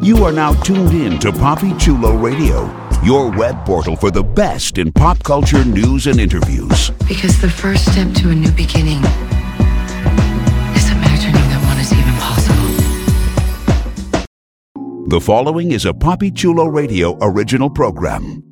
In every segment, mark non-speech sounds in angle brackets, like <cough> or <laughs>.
You are now tuned in to Poppy Chulo Radio, your web portal for the best in pop culture news and interviews. Because the first step to a new beginning is imagining that one is even possible. The following is a Poppy Chulo Radio original program.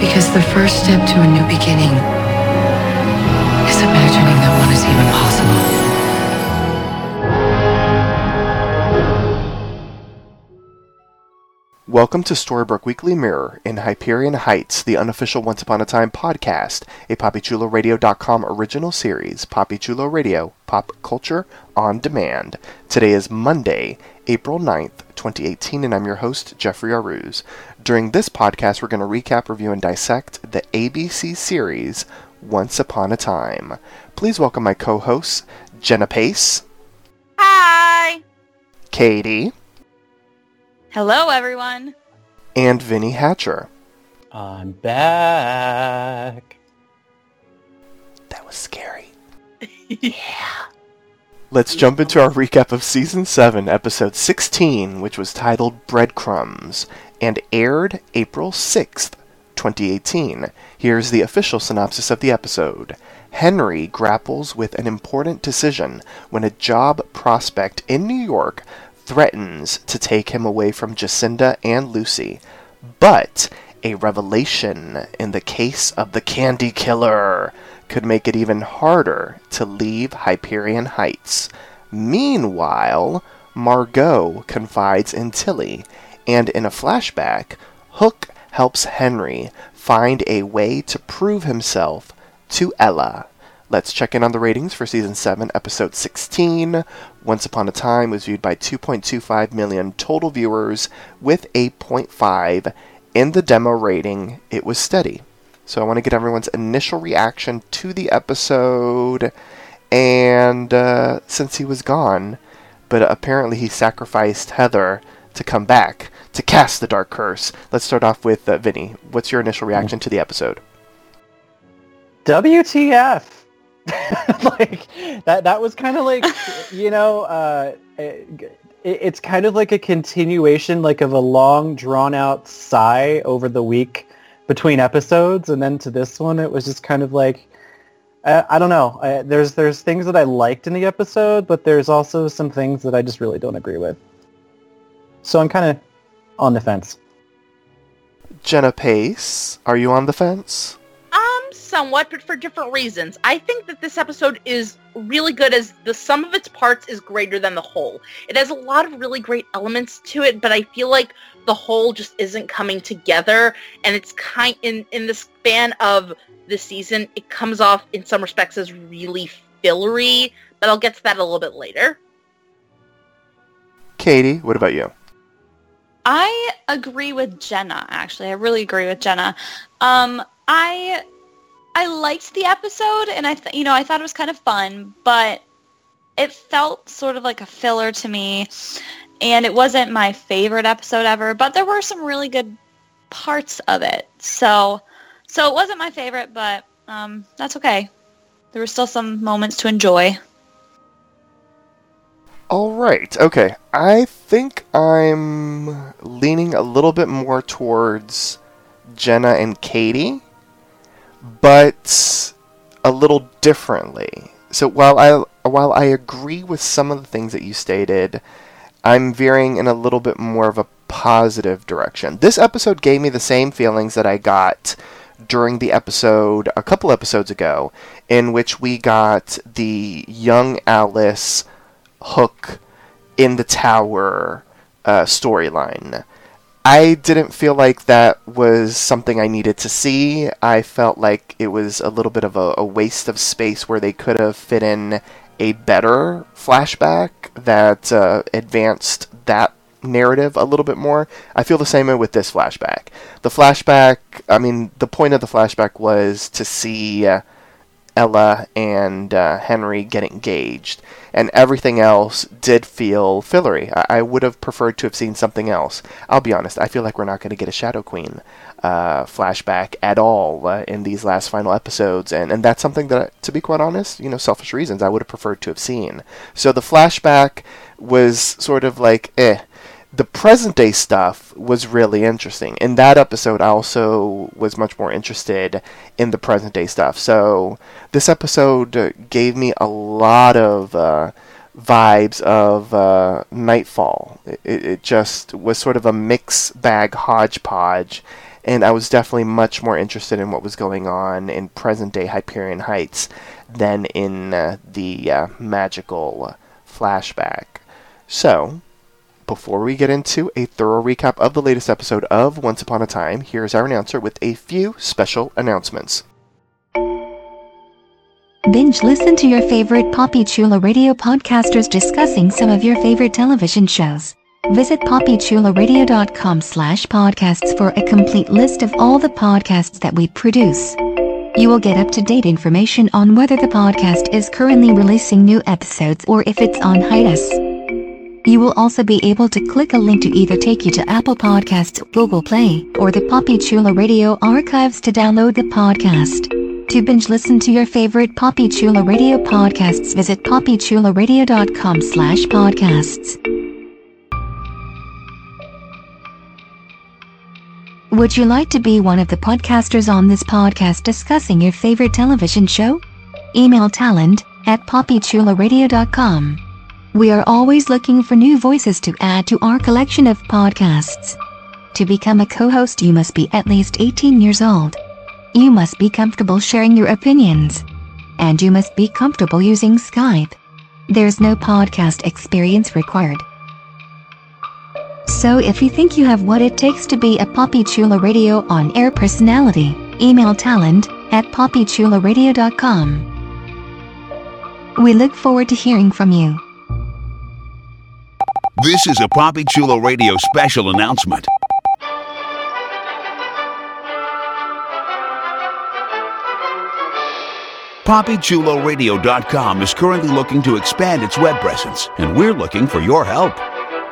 Because the first step to a new beginning is imagining that one is even possible. Welcome to Storybrooke Weekly Mirror in Hyperion Heights, the unofficial Once Upon a Time podcast, a PoppyChuloRadio.com original series, Poppy Chulo Radio, pop culture on demand. Today is Monday, April 9th, 2018, and I'm your host, Jeffrey Aruz. During this podcast, we're going to recap, review, and dissect the ABC series Once Upon a Time. Please welcome my co-hosts, Jenna Pace, Hi. Katie, Hello, everyone. and Vinny Hatcher. I'm back. That was scary. <laughs> Yeah. Let's jump into our recap of Season 7, Episode 16, which was titled Breadcrumbs, and aired April 6th, 2018. Here's the official synopsis of the episode. Henry grapples with an important decision when a job prospect in New York threatens to take him away from Jacinda and Lucy. But a revelation in the case of the Candy Killer could make it even harder to leave Hyperion Heights. Meanwhile, Margot confides in Tilly, and in a flashback, Hook helps Henry find a way to prove himself to Ella. Let's check in on the ratings for season 7, episode 16. Once Upon a Time was viewed by 2.25 million total viewers with 8.5 in the demo rating. It was steady. So I want to get everyone's initial reaction to the episode. And uh, since he was gone, but apparently he sacrificed Heather to come back to cast the dark curse. Let's start off with uh, Vinny. What's your initial reaction to the episode? WTF? <laughs> like that that was kind of like you know uh it, it's kind of like a continuation like of a long drawn out sigh over the week between episodes and then to this one it was just kind of like I, I don't know I, there's there's things that I liked in the episode but there's also some things that I just really don't agree with so I'm kind of on the fence Jenna Pace, are you on the fence? Um, somewhat, but for different reasons. I think that this episode is really good as the sum of its parts is greater than the whole. It has a lot of really great elements to it, but I feel like the whole just isn't coming together and it's kind in in the span of the season, it comes off in some respects as really fillery, but I'll get to that a little bit later. Katie, what about you? I agree with Jenna. Actually, I really agree with Jenna. Um, I I liked the episode, and I th- you know I thought it was kind of fun, but it felt sort of like a filler to me, and it wasn't my favorite episode ever. But there were some really good parts of it, so so it wasn't my favorite, but um, that's okay. There were still some moments to enjoy. All right. Okay. I think I'm leaning a little bit more towards Jenna and Katie, but a little differently. So while I while I agree with some of the things that you stated, I'm veering in a little bit more of a positive direction. This episode gave me the same feelings that I got during the episode a couple episodes ago, in which we got the young Alice Hook in the tower uh, storyline. I didn't feel like that was something I needed to see. I felt like it was a little bit of a, a waste of space where they could have fit in a better flashback that uh, advanced that narrative a little bit more. I feel the same way with this flashback. The flashback, I mean, the point of the flashback was to see uh, Ella and uh, Henry get engaged, and everything else did feel fillery. I-, I would have preferred to have seen something else. I'll be honest, I feel like we're not going to get a Shadow Queen uh, flashback at all uh, in these last final episodes, and, and that's something that, to be quite honest, you know, selfish reasons, I would have preferred to have seen. So the flashback was sort of like, eh the present day stuff was really interesting. In that episode, I also was much more interested in the present day stuff. So this episode gave me a lot of uh, vibes of uh, Nightfall. It, it just was sort of a mix bag hodgepodge. And I was definitely much more interested in what was going on in present day Hyperion Heights than in uh, the uh, magical flashback. So, before we get into a thorough recap of the latest episode of Once Upon a Time, here's our announcer with a few special announcements. Binge listen to your favorite Poppy Chulo radio podcasters discussing some of your favorite television shows. Visit poppychuloradio.com slash podcasts for a complete list of all the podcasts that we produce. You will get up-to-date information on whether the podcast is currently releasing new episodes or if it's on hiatus. You will also be able to click a link to either take you to Apple Podcasts, Google Play, or the Poppy Chulo Radio archives to download the podcast. To binge listen to your favorite Poppy Chulo Radio podcasts, visit poppychuloradio.com slash podcasts. Would you like to be one of the podcasters on this podcast discussing your favorite television show? Email talent at poppychuloradio.com. We are always looking for new voices to add to our collection of podcasts. To become a co-host you must be at least 18 years old. You must be comfortable sharing your opinions. And you must be comfortable using Skype. There's no podcast experience required. So if you think you have what it takes to be a Poppy Chulo Radio on-air personality, email talent at poppychuloradio.com. We look forward to hearing from you. This is a Poppy Chulo Radio special announcement. PoppyChuloRadio.com is currently looking to expand its web presence, and we're looking for your help.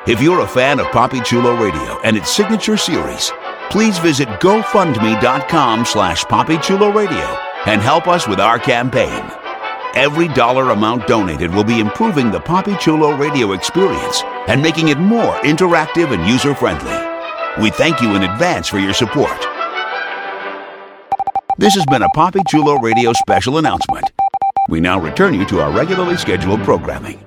If you're a fan of Poppy Chulo Radio and its signature series, please visit GoFundMe.com slash PoppyChuloRadio and help us with our campaign. Every dollar amount donated will be improving the Poppy Chulo radio experience and making it more interactive and user friendly. We thank you in advance for your support. This has been a Poppy Chulo radio special announcement. We now return you to our regularly scheduled programming.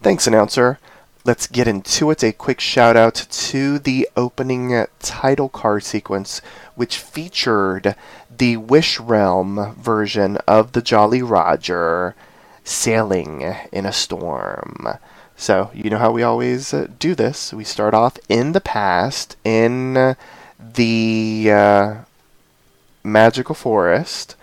Thanks, announcer. Let's get into it. A quick shout out to the opening title card sequence, which featured the Wish Realm version of the Jolly Roger sailing in a storm. So, you know how we always uh, do this. We start off in the past, in the uh, magical forest.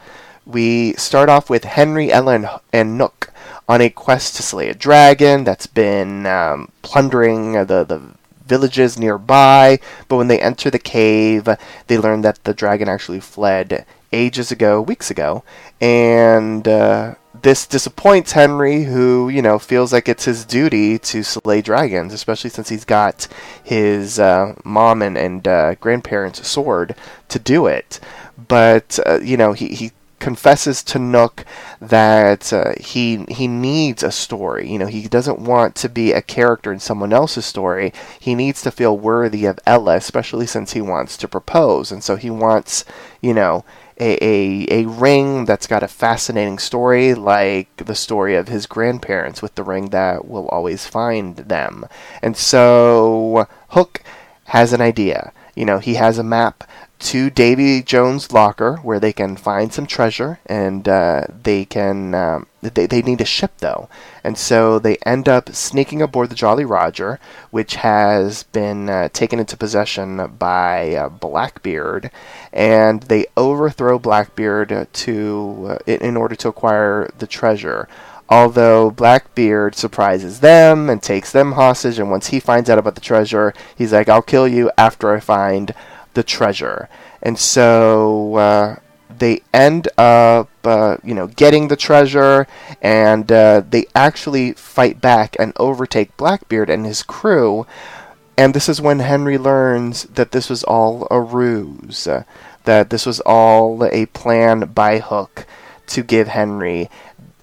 We start off with Henry, Ella, and Nook on a quest to slay a dragon that's been um, plundering the, the villages nearby, but when they enter the cave, they learn that the dragon actually fled ages ago, weeks ago, and uh, this disappoints Henry, who you know feels like it's his duty to slay dragons, especially since he's got his uh, mom and, and uh, grandparents' sword to do it. But uh, you know he he confesses to Nook that uh, he he needs a story. You know, he doesn't want to be a character in someone else's story. He needs to feel worthy of Ella, especially since he wants to propose, and so he wants, you know, a, a, a ring that's got a fascinating story, like the story of his grandparents with the ring that will always find them. And so Hook has an idea. You know, he has a map to Davy Jones' locker where they can find some treasure and uh, they can um, they, they need a ship though. And so they end up sneaking aboard the Jolly Roger which has been uh, taken into possession by uh, Blackbeard. And they overthrow Blackbeard to uh, in order to acquire the treasure. Although Blackbeard surprises them and takes them hostage, and once he finds out about the treasure, he's like, I'll kill you after I find the treasure. And so uh, they end up, uh, you know, getting the treasure, and uh, they actually fight back and overtake Blackbeard and his crew. And this is when Henry learns that this was all a ruse, uh, that this was all a plan by Hook to give Henry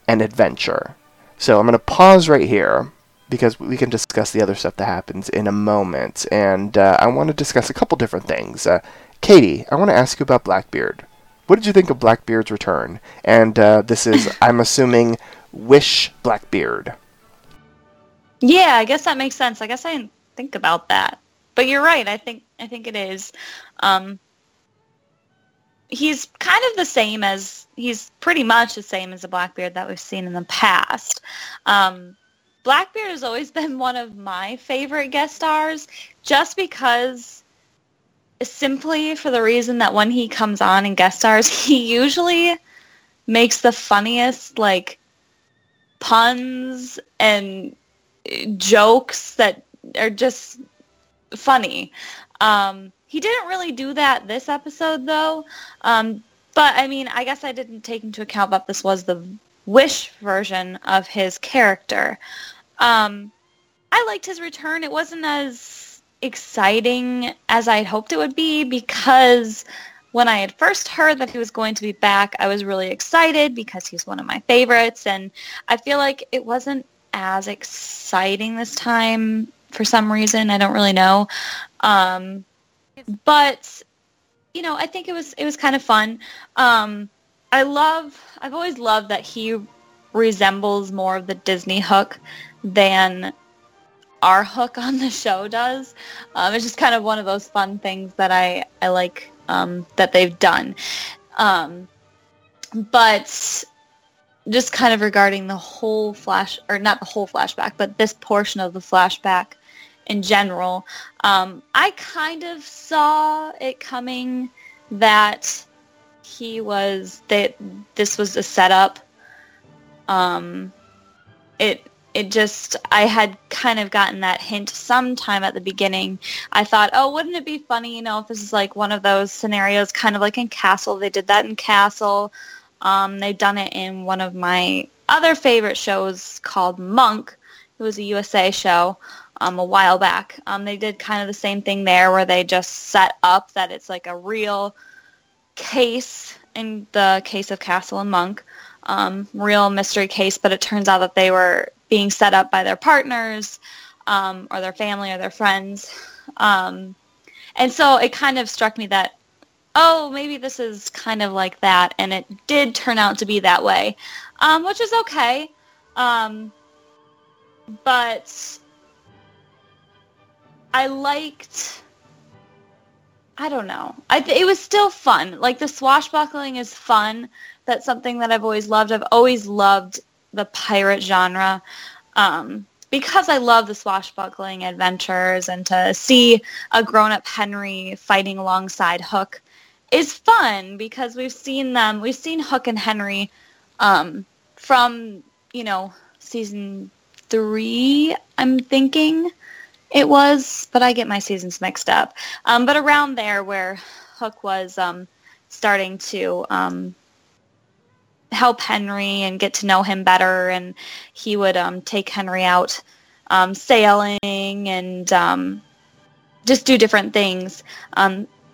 an adventure. So I'm going to pause right here because we can discuss the other stuff that happens in a moment. And uh, I want to discuss a couple different things. Uh, Katie, I want to ask you about Blackbeard. What did you think of Blackbeard's return? And uh, this is, <laughs> I'm assuming, Wish Blackbeard. Yeah, I guess that makes sense. I guess I didn't think about that, but you're right. I think I think it is. Um, he's kind of the same as he's pretty much the same as the Blackbeard that we've seen in the past. Um, Blackbeard has always been <laughs> one of my favorite guest stars, just because simply for the reason that when he comes on and guest stars, <laughs> he usually makes the funniest like puns and jokes that are just funny. Um, he didn't really do that this episode though. Um, but I mean, I guess I didn't take into account that this was the Wish version of his character. Um, I liked his return. It wasn't as exciting as I had hoped it would be because when I had first heard that he was going to be back, I was really excited because he's one of my favorites. And I feel like it wasn't as exciting this time for some reason. I don't really know. Um, but you know, I think it was it was kind of fun. Um, I love I've always loved that he resembles more of the Disney Hook than our Hook on the show does. Um, it's just kind of one of those fun things that I I like um, that they've done. Um, but just kind of regarding the whole flash or not the whole flashback, but this portion of the flashback in general. Um, I kind of saw it coming that he was that this was a setup. Um, it it just I had kind of gotten that hint sometime at the beginning. I thought, oh, wouldn't it be funny, you know, if this is like one of those scenarios, kind of like in Castle. They did that in Castle. Um, they've done it in one of my other favorite shows called Monk. It was a USA show um, a while back. Um, they did kind of the same thing there where they just set up that it's like a real case in the case of Castle and Monk, um, real mystery case, but it turns out that they were being set up by their partners um, or their family or their friends. Um, and so it kind of struck me that, oh, maybe this is kind of like that. And it did turn out to be that way, um, which is okay. but I liked. I don't know. I it was still fun. Like the swashbuckling is fun. That's something that I've always loved. I've always loved the pirate genre um, because I love the swashbuckling adventures and to see a grown-up Henry fighting alongside Hook is fun because we've seen them. We've seen Hook and Henry um, from you know season three. I'm thinking it was, but I get my seasons mixed up. Um, but around there where Hook was um, starting to um, help Henry and get to know him better, and he would um, take Henry out um, sailing and um, just do different things,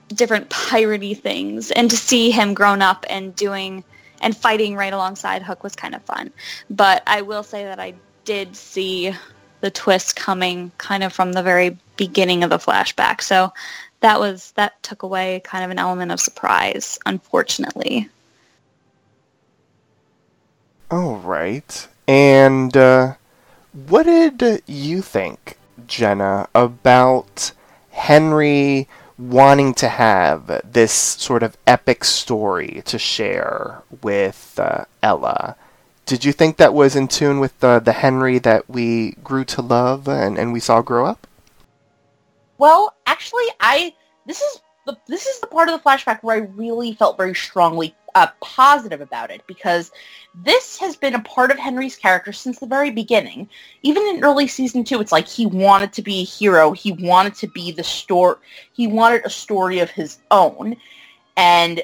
different piratey things, and to see him grown up and doing and fighting right alongside Hook was kind of fun. But I will say that I did see the twist coming kind of from the very beginning of the flashback. So that was that took away kind of an element of surprise, unfortunately. All right. And uh, what did you think, Jenna, about Henry wanting to have this sort of epic story to share with uh, Ella? Did you think that was in tune with the the Henry that we grew to love and, and we saw grow up? Well, actually, I this is the this is the part of the flashback where I really felt very strongly uh, positive about it because this has been a part of Henry's character since the very beginning. Even in early season two, it's like he wanted to be a hero. He wanted to be the story. He wanted a story of his own, and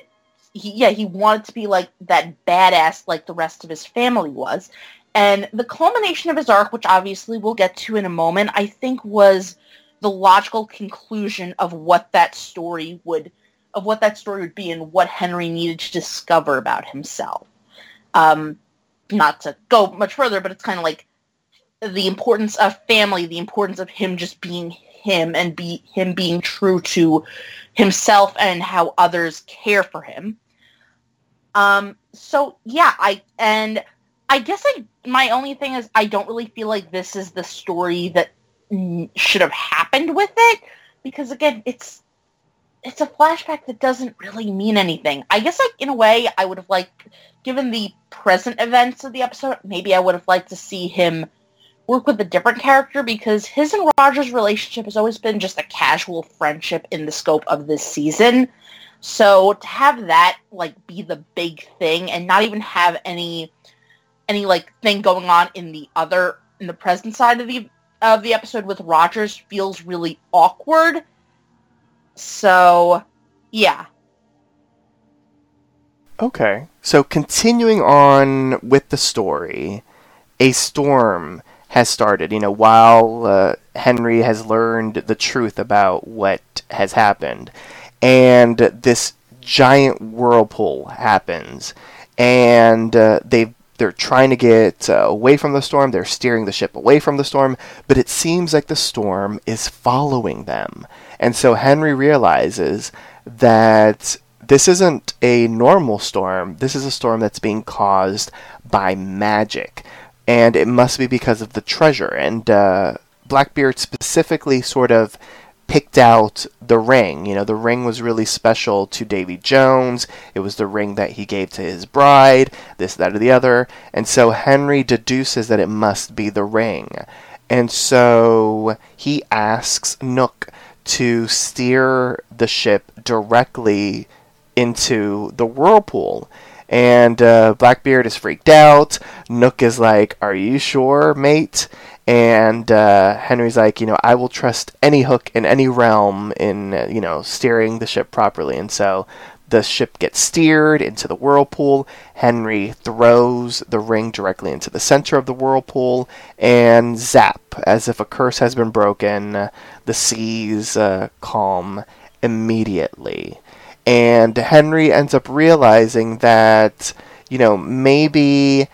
he, yeah, he wanted to be like that badass like the rest of his family was. And the culmination of his arc, which obviously we'll get to in a moment, I think was the logical conclusion of what that story would of what that story would be and what Henry needed to discover about himself. Um, not to go much further, but it's kind of like the importance of family, the importance of him just being him and be him being true to himself and how others care for him. Um, so yeah, I and I guess I my only thing is I don't really feel like this is the story that should have happened with it because again, it's it's a flashback that doesn't really mean anything. I guess like in a way I would have liked given the present events of the episode, maybe I would have liked to see him work with a different character because his and Roger's relationship has always been just a casual friendship in the scope of this season. So to have that like be the big thing and not even have any any like thing going on in the other in the present side of the of the episode with Rogers feels really awkward. So, yeah. Okay. So continuing on with the story, a storm has started. You know, while uh, Henry has learned the truth about what has happened, and this giant whirlpool happens, and uh, they they're trying to get uh, away from the storm. They're steering the ship away from the storm, but it seems like the storm is following them. And so Henry realizes that this isn't a normal storm. This is a storm that's being caused by magic, and it must be because of the treasure. And uh, Blackbeard specifically sort of picked out the ring. You know, the ring was really special to Davy Jones. It was the ring that he gave to his bride, this, that, or the other. And so Henry deduces that it must be the ring. And so he asks Nook to steer the ship directly into the whirlpool. And uh, Blackbeard is freaked out. Nook is like, Are you sure, mate? And uh, Henry's like, you know, I will trust any hook in any realm in, you know, steering the ship properly. And so the ship gets steered into the whirlpool. Henry throws the ring directly into the center of the whirlpool, and zap, as if a curse has been broken, the seas uh, calm immediately. And Henry ends up realizing that, you know, maybe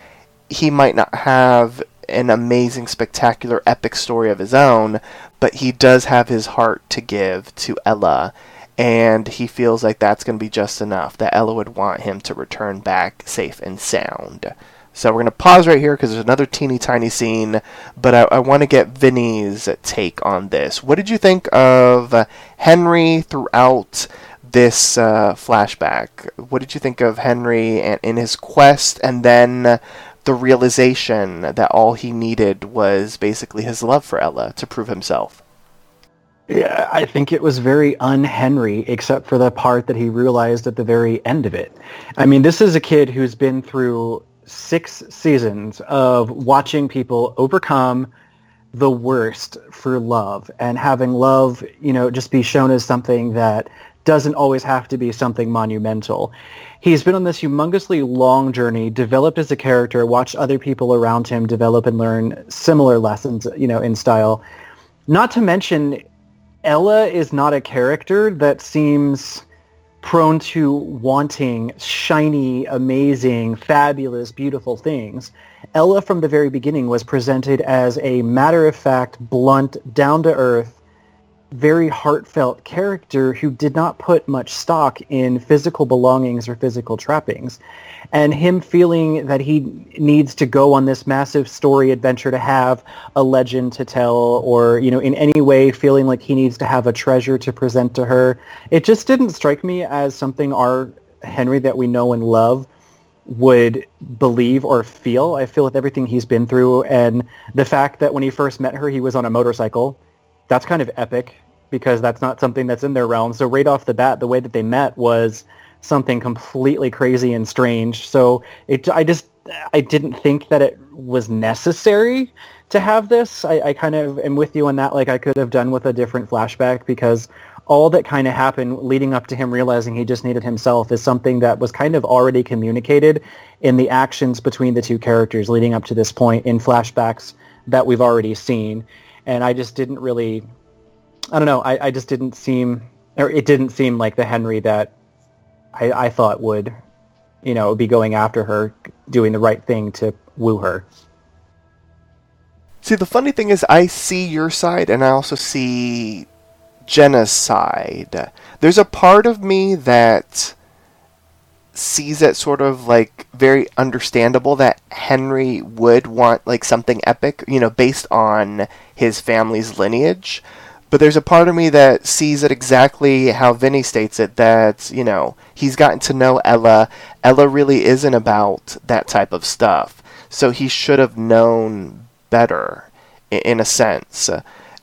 he might not have an amazing, spectacular, epic story of his own, but he does have his heart to give to Ella, and he feels like that's going to be just enough, that Ella would want him to return back safe and sound. So we're going to pause right here because there's another teeny tiny scene, but I, I want to get Vinny's take on this. What did you think of Henry throughout this uh, flashback? What did you think of Henry and in his quest, and then the realization that all he needed was basically his love for Ella to prove himself. Yeah, I think it was very un-Henry, except for the part that he realized at the very end of it. I mean, this is a kid who's been through six seasons of watching people overcome the worst for love and having love, you know, just be shown as something that doesn't always have to be something monumental he's been on this humongously long journey, developed as a character, watched other people around him develop and learn similar lessons, you know, in style. Not to mention, Ella is not a character that seems prone to wanting shiny, amazing, fabulous, beautiful things. Ella from the very beginning was presented as a matter-of-fact, blunt, down-to-earth, very heartfelt character who did not put much stock in physical belongings or physical trappings. And him feeling that he needs to go on this massive story adventure to have a legend to tell or, you know, in any way feeling like he needs to have a treasure to present to her. It just didn't strike me as something our Henry that we know and love would believe or feel. I feel with everything he's been through and the fact that when he first met her, he was on a motorcycle that's kind of epic because that's not something that's in their realm. So right off the bat, the way that they met was something completely crazy and strange. So it, I just, I didn't think that it was necessary to have this. I, I kind of am with you on that. Like I could have done with a different flashback because all that kind of happened leading up to him realizing he just needed himself is something that was kind of already communicated in the actions between the two characters leading up to this point in flashbacks that we've already seen. And I just didn't really, I don't know, I, I just didn't seem, or it didn't seem like the Henry that I, I thought would, you know, be going after her, doing the right thing to woo her. See, the funny thing is, I see your side, and I also see Jenna's side. There's a part of me that sees it sort of like very understandable that Henry would want like something epic, you know, based on his family's lineage. But there's a part of me that sees it exactly how Vinny states it that, you know, he's gotten to know Ella. Ella really isn't about that type of stuff. So he should have known better in a sense.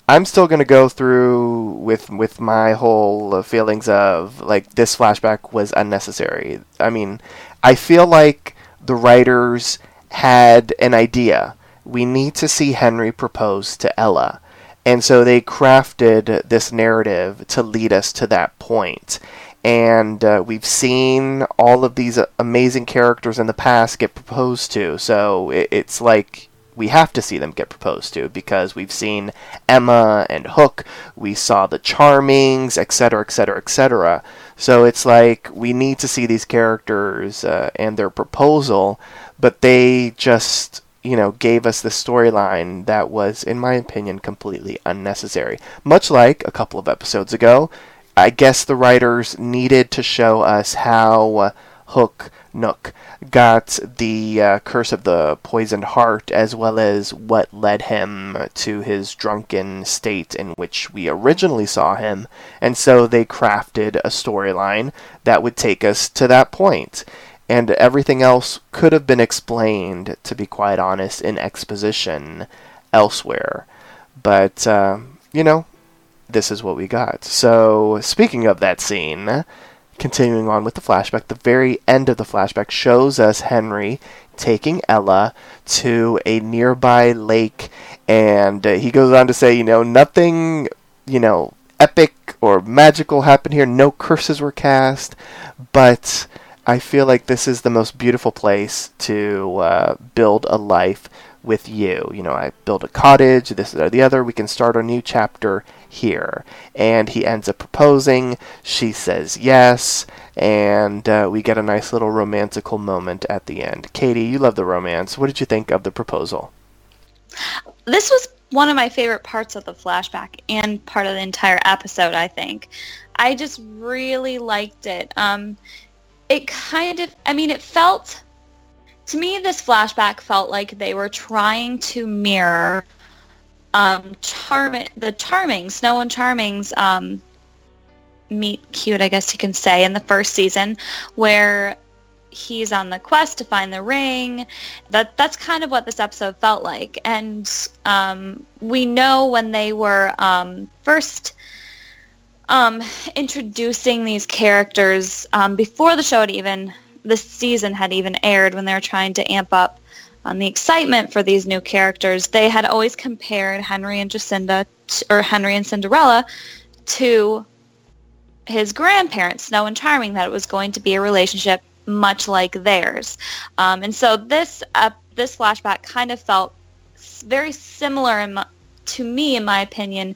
I'm still going to go through with with my whole feelings of like this flashback was unnecessary. I mean, I feel like the writers had an idea. We need to see Henry propose to Ella. And so they crafted this narrative to lead us to that point. And uh, we've seen all of these amazing characters in the past get proposed to. So it, it's like we have to see them get proposed to because we've seen Emma and Hook, we saw the Charmings, etc., etc., etc. So it's like we need to see these characters uh, and their proposal, but they just you know gave us the storyline that was, in my opinion, completely unnecessary. Much like a couple of episodes ago, I guess the writers needed to show us how uh, Hook Nook got the uh, Curse of the Poisoned Heart, as well as what led him to his drunken state in which we originally saw him, and so they crafted a storyline that would take us to that point. And everything else could have been explained, to be quite honest, in exposition elsewhere. But, uh, you know, this is what we got. So, speaking of that scene, continuing on with the flashback, the very end of the flashback shows us Henry taking Ella to a nearby lake, and uh, he goes on to say, you know, nothing, you know, epic or magical happened here. No curses were cast, but I feel like this is the most beautiful place to uh, build a life with you. You know, I build a cottage, this or the other. We can start a new chapter here. And he ends up proposing. She says yes. And uh, we get a nice little romantical moment at the end. Katie, you love the romance. What did you think of the proposal? This was one of my favorite parts of the flashback and part of the entire episode, I think. I just really liked it. Um, it kind of, I mean, it felt to me, this flashback felt like they were trying to mirror um, Charm the Charming, Snow and Charming's um, meet cute, I guess you can say, in the first season, where he's on the quest to find the ring. That that's kind of what this episode felt like, and um, we know when they were um, first um, introducing these characters um, before the show had even the season had even aired when they were trying to amp up on the excitement for these new characters, they had always compared Henry and Jacinda, t- or Henry and Cinderella, to his grandparents, Snow and Charming, that it was going to be a relationship much like theirs. Um, and so this uh, this flashback kind of felt very similar my, to me, in my opinion,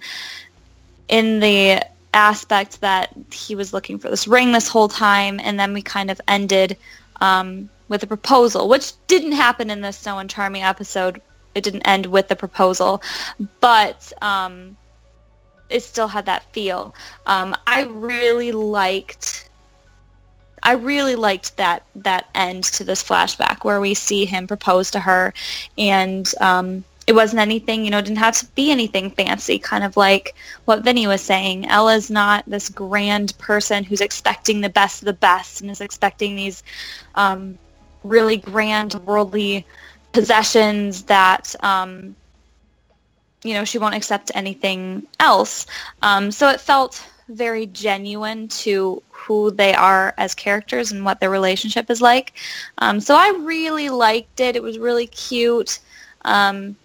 in the aspect that he was looking for this ring this whole time, and then we kind of ended um, with a proposal, which didn't happen in the Snow and Charming episode. It didn't end with the proposal, but um, it still had that feel. Um, I really liked. I really liked that that end to this flashback where we see him propose to her, and um, it wasn't anything, you know, didn't have to be anything fancy, kind of like what Vinny was saying. Ella's not this grand person who's expecting the best of the best and is expecting these um, really grand worldly possessions that, um, you know, she won't accept anything else. Um, so it felt very genuine to who they are as characters and what their relationship is like. Um, so I really liked it. It was really cute. Um,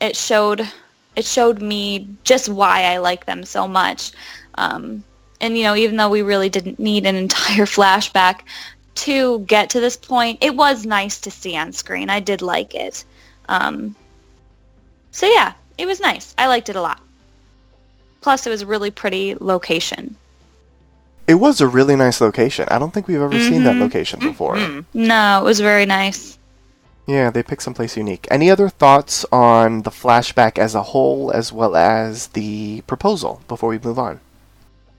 it showed it showed me just why I like them so much. Um, and you know, even though we really didn't need an <laughs> entire flashback to get to this point, it was nice to see on screen. I did like it. Um, so yeah, it was nice. I liked it a lot. Plus, it was a really pretty location. It was a really nice location. I don't think we've ever seen that Mhm. location before. Mhm. No, it was very nice. Yeah, they picked someplace unique. Any other thoughts on the flashback as a whole, as well as the proposal, before we move on?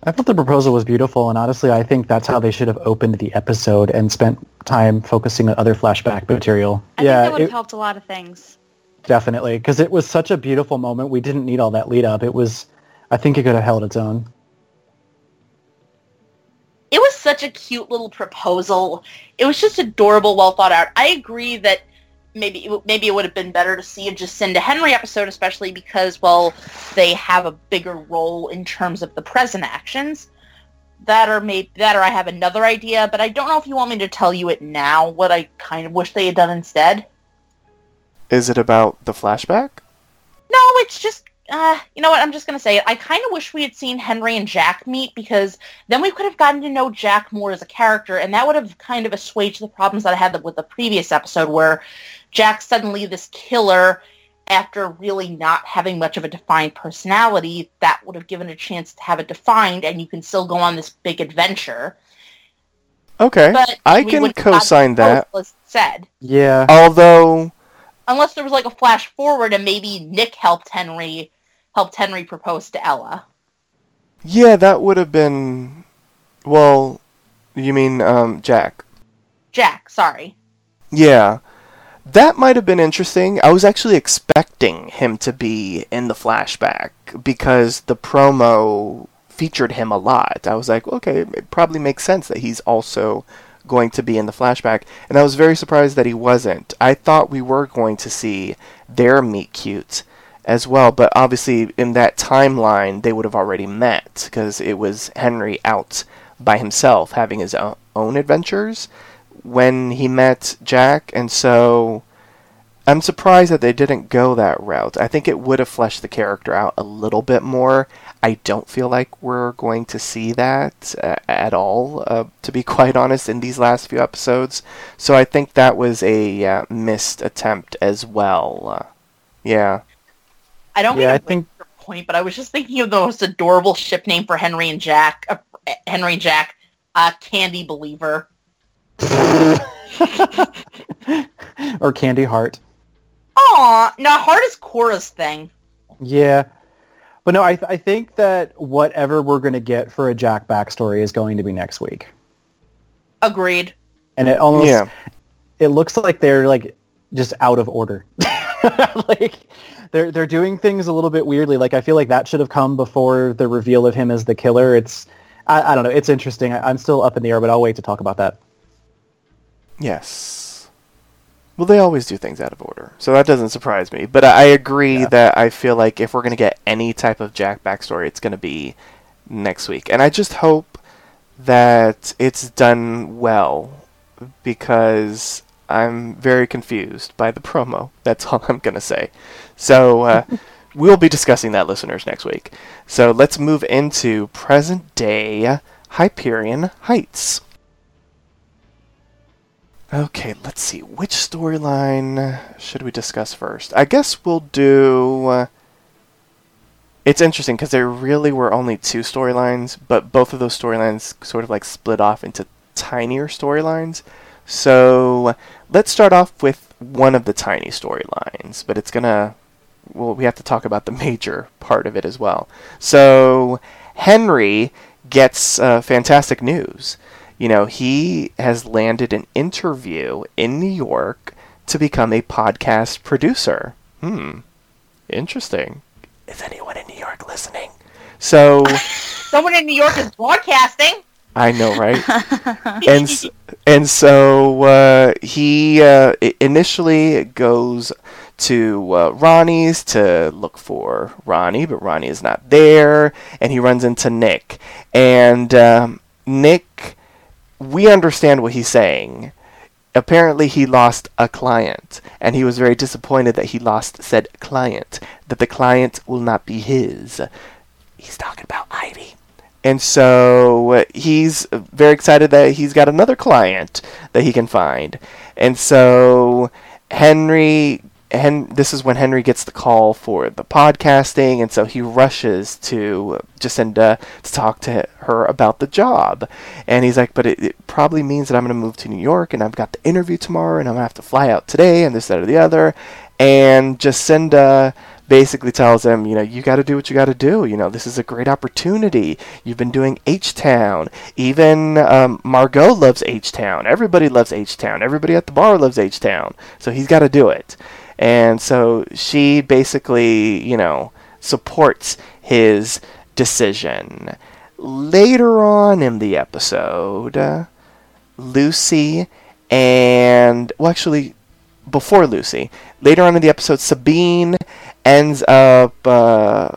I thought the proposal was beautiful, and honestly, I think that's how they should have opened the episode and spent time focusing on other flashback material. I yeah, think that would have it- helped a lot of things. definitely, because it was such a beautiful moment. We didn't need all that lead up. It was, I think, it could have held its own. It was such a cute little proposal. It was just adorable, well thought out. I agree that maybe maybe it would have been better to see a Jacinda Henry episode, especially because well they have a bigger role in terms of the present actions. That or maybe that or I have another idea, but I don't know if you want me to tell you it now. What I kind of wish they had done instead. Is it about the flashback? No, it's just, uh, you know what, I'm just going to say it. I kind of wish we had seen Henry and Jack meet because then we could have gotten to know Jack more as a character, and that would have kind of assuaged the problems that I had with the previous episode where Jack's suddenly this killer after really not having much of a defined personality. That would have given a chance to have it defined, and you can still go on this big adventure. Okay, But I can wouldn't have gotten co-sign that. proposal said. Yeah, Although, Unless there was like a flash forward and maybe Nick helped Henry helped Henry propose to Ella. yeah, that would have been. Well, you mean um, Jack? Jack, sorry. Yeah. That might have been interesting. I was actually expecting him to be in the flashback because the promo featured him a lot. I was like, okay, it probably makes sense that he's also going to be in the flashback. And I was very surprised that he wasn't. I thought we were going to see their meet cute as well, but obviously in that timeline they would have already met because it was Henry out by himself having his own adventures when he met Jack, and so I'm surprised that they didn't go that route. I think it would have fleshed the character out a little bit more. I don't feel like we're going to see that uh, at all, uh, to be <laughs> quite honest, in these last few episodes. So I think that was a uh, missed attempt as well. Uh, yeah. I don't Yeah, mean I think- your point, but I was just thinking of the most adorable ship name for Henry and Jack. Uh, Henry and Jack, uh, Candy Believer. <laughs> or Candy Heart. Aw, no, Heart is Cora's thing. Yeah. But no, I, th- I think that whatever we're going to get for a Jack backstory is going to be next week. Agreed. And it almost, Yeah. it looks like they're like just out of order. <laughs> like they're, they're doing things a little bit weirdly. Like I feel like that should have come before the reveal of him as the killer. It's, I, I don't know. It's interesting. I, I'm still up in the air, but I'll wait to talk about that. Yes. Well, they always do things out of order, so that doesn't surprise me. But I I agree Yeah. that I feel like if we're going to get any type of Jack backstory, it's going to be next week. And I just hope that it's done well because I'm very confused by the promo. That's all I'm going to say. So uh, <laughs> we'll be discussing that, listeners, next week. So let's move into present day Hyperion Heights. Okay, let's see. Which storyline should we discuss first? I guess we'll do. Uh, it's interesting because there really were only two storylines, but both of those storylines sort of like split off into tinier storylines. So let's start off with one of the tiny storylines, but it's gonna. Well, we have to talk about the major part of it as well. So Henry gets uh, fantastic news you know, he has landed an interview in New York to become a podcast producer. Hmm. Interesting. Is anyone in New York listening? So, <laughs> Someone in New York is broadcasting. I know, right? <laughs> and and so uh, he uh, initially goes to uh, Ronnie's to look for Ronnie, but Ronnie is not there, and he runs into Nick. And um, Nick, we understand what he's saying. Apparently, he lost a client, and he was very disappointed that he lost said client, that the client will not be his. He's talking about Ivy. And so he's very excited that he's got another client that he can find. And so Henry Hen- this is when Henry gets the call for the podcasting, and so he rushes to Jacinda to talk to her about the job. And he's like, But it, it probably means that I'm going to move to New York, and I've got the interview tomorrow, and I'm going to have to fly out today, and this, that, or the other. And Jacinda basically tells him, you know, you got to do what you got to do. You know, this is a great opportunity. You've been doing H Town. Even um, Margot loves H Town. Everybody loves H Town. Everybody at the bar loves H Town. So he's got to do it. And so she basically, you know, supports his decision. Later on in the episode, Lucy and, well, actually, before Lucy, later on in the episode, Sabine ends up uh,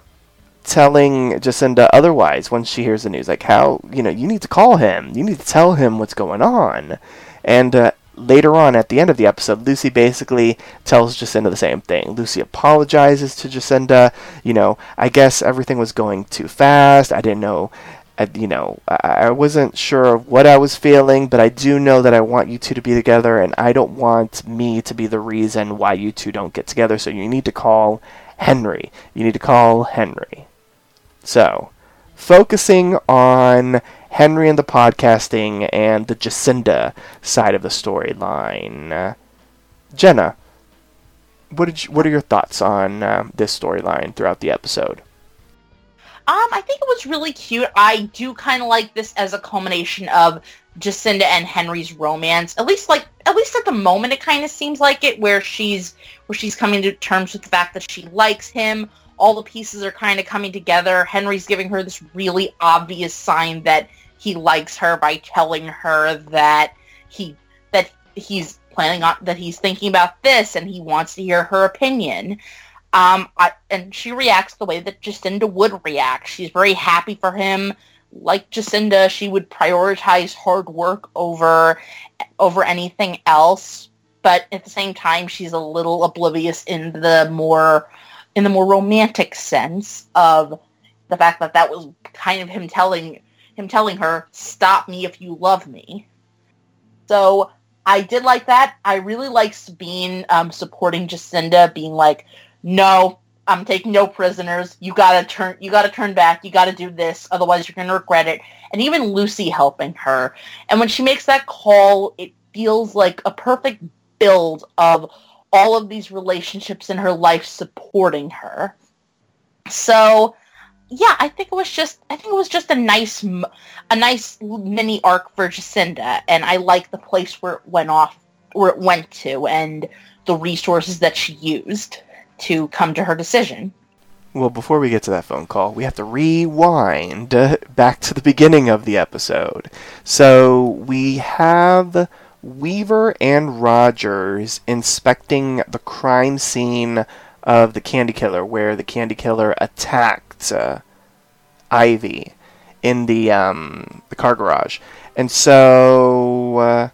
telling Jacinda otherwise when she hears the news. Like, how, you know, you need to call him. You need to tell him what's going on. And uh, later on at the end of the episode, Lucy basically tells Jacinda the same thing. Lucy apologizes to Jacinda. You know, I guess everything was going too fast. I didn't know. I, you know, I, I wasn't sure of what I was feeling, but I do know that I want you two to be together, and I don't want me to be the reason why you two don't get together. So you need to call Henry. You need to call Henry. So, focusing on Henry and the podcasting and the Jacinda side of the storyline. Jenna, what did you, what are your thoughts on uh, this storyline throughout the episode? Um, I think it was really cute. I do kind of like this as a culmination of Jacinda and Henry's romance. At least, like at least at the moment, it kind of seems like it, where she's where she's coming to terms with the fact that she likes him. All the pieces are kind of coming together. Henry's giving her this really obvious sign that he likes her by telling her that he that he's planning on that he's thinking about this and he wants to hear her opinion. Um, I, and she reacts the way that Jacinda would react. She's very happy for him. Like Jacinda, she would prioritize hard work over over anything else. But at the same time, she's a little oblivious in the more in the more romantic sense of the fact that that was kind of him telling him telling her, "Stop me if you love me." So I did like that. I really like Sabine um, supporting Jacinda, being like, "No, I'm taking no prisoners. You gotta turn. You gotta turn back. You gotta do this. Otherwise, you're gonna regret it." And even Lucy helping her. And when she makes that call, it feels like a perfect build of all of these relationships in her life supporting her. So yeah, I think it was just I think it was just a nice a nice mini arc for Jacinda, and I like the place where it went off where it went to and the resources that she used to come to her decision. Well, before we get to that phone call, we have to rewind back to the beginning of the episode. So we have Weaver and Rogers inspecting the crime scene of the Candy Killer, where the Candy Killer attacked uh, Ivy in the um, the car garage, and so uh,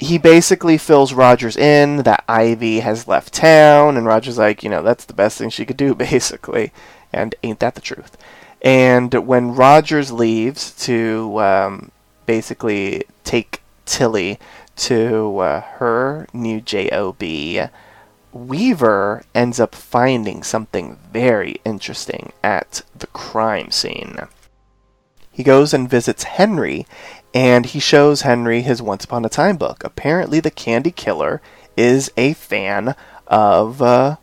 he basically fills Rogers in that Ivy has left town, and Rogers like, you know, that's the best thing she could do, <laughs> basically, and ain't that the truth? And when Rogers leaves to um, basically take Tilly to uh, her new job Weaver ends up finding something very interesting at the crime scene. He goes and visits Henry, and he shows Henry his Once Upon a Time book. Apparently, the Candy Killer is a fan of uh,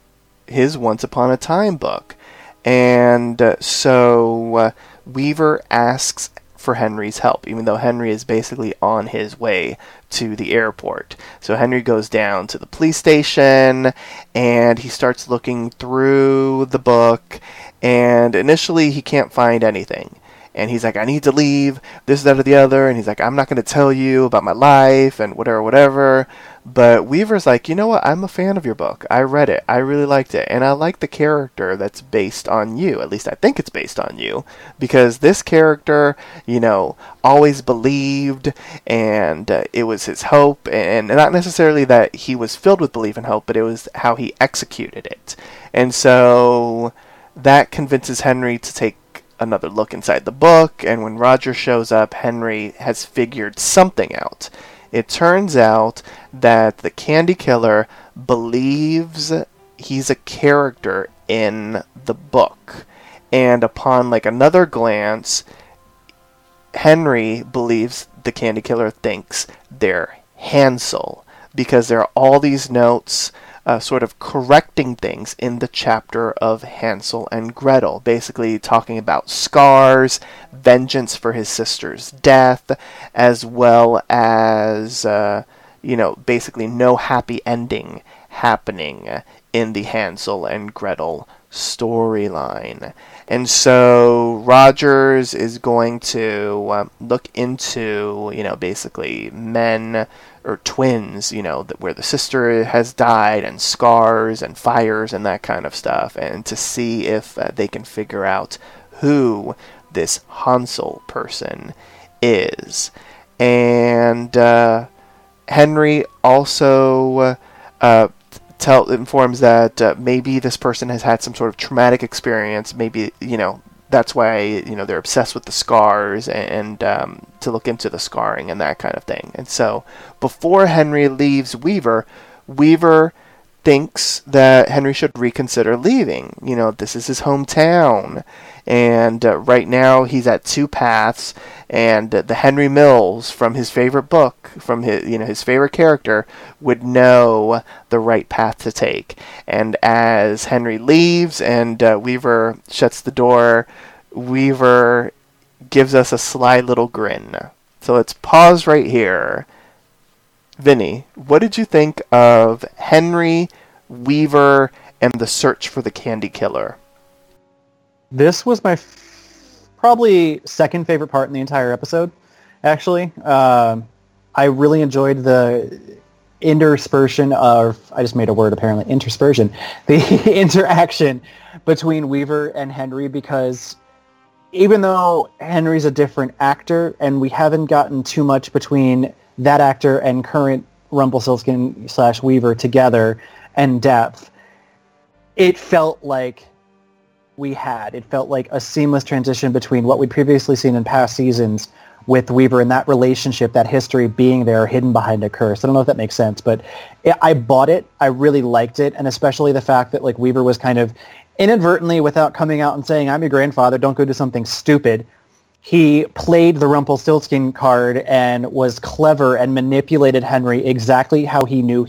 his Once Upon a Time book. And uh, so uh, Weaver asks for Henry's help, even though Henry is basically on his way to the airport. So Henry goes down to the police station and he starts looking through the book, and initially he can't find anything. and he's like, I need to leave, this, that, or the other, and he's like, I'm not going to tell you about my life and whatever, whatever. But Weaver's like, you know what? I'm a fan of your book. I read it. I really liked it. And I like the character that's based on you. At least I think it's based on you. Because this character, you know, always believed and uh, it was his hope. And not necessarily that he was filled with belief and hope, but it was how he executed it. And so that convinces Henry to take another look inside the book. And when Roger shows up, Henry has figured something out it turns out that the Candy Killer believes he's a character in the book. And upon like another glance, Henry believes the Candy Killer thinks they're Hansel because there are all these notes uh, sort of correcting things in the chapter of Hansel and Gretel, basically talking about scars, vengeance for his sister's death, as well as, uh, you know, basically no happy ending happening in the Hansel and Gretel storyline. And so Rogers is going to um, look into, you know, basically men or twins, you know, where the sister has died and scars and fires and that kind of stuff, and to see if uh, they can figure out who this Hansel person is. And uh, Henry also uh, tell informs that uh, maybe this person has had some sort of traumatic experience. Maybe you know that's why you know they're obsessed with the scars and, um, to look into the scarring and that kind of thing. And so before Henry leaves Weaver, Weaver thinks that Henry should reconsider leaving. You know, this is his hometown. And uh, right now he's at two paths. And uh, the Henry Mills from his favorite book, from his you know his favorite character, would know the right path to take. And as Henry leaves and uh, Weaver shuts the door, Weaver gives us a sly little grin. So let's pause right here Vinny, what did you think of Henry, Weaver, and the search for the Candy Killer? This was my f- probably second favorite part in the entire episode, actually. Um, I really enjoyed the interspersion of, I just made a word apparently, interspersion, the <laughs> interaction between Weaver and Henry because even though Henry's a different actor and we haven't gotten too much between that actor and current Rumpelstiltskin slash Weaver together and depth, it felt like we had. It felt like a seamless transition between what we'd previously seen in past seasons with Weaver and that relationship, that history being there hidden behind a curse. I don't know if that makes sense, but I bought it. I really liked it, and especially the fact that like Weaver was kind of inadvertently, without coming out and saying, "I'm your grandfather, don't go do something stupid," he played the Rumpelstiltskin card and was clever and manipulated Henry exactly how he knew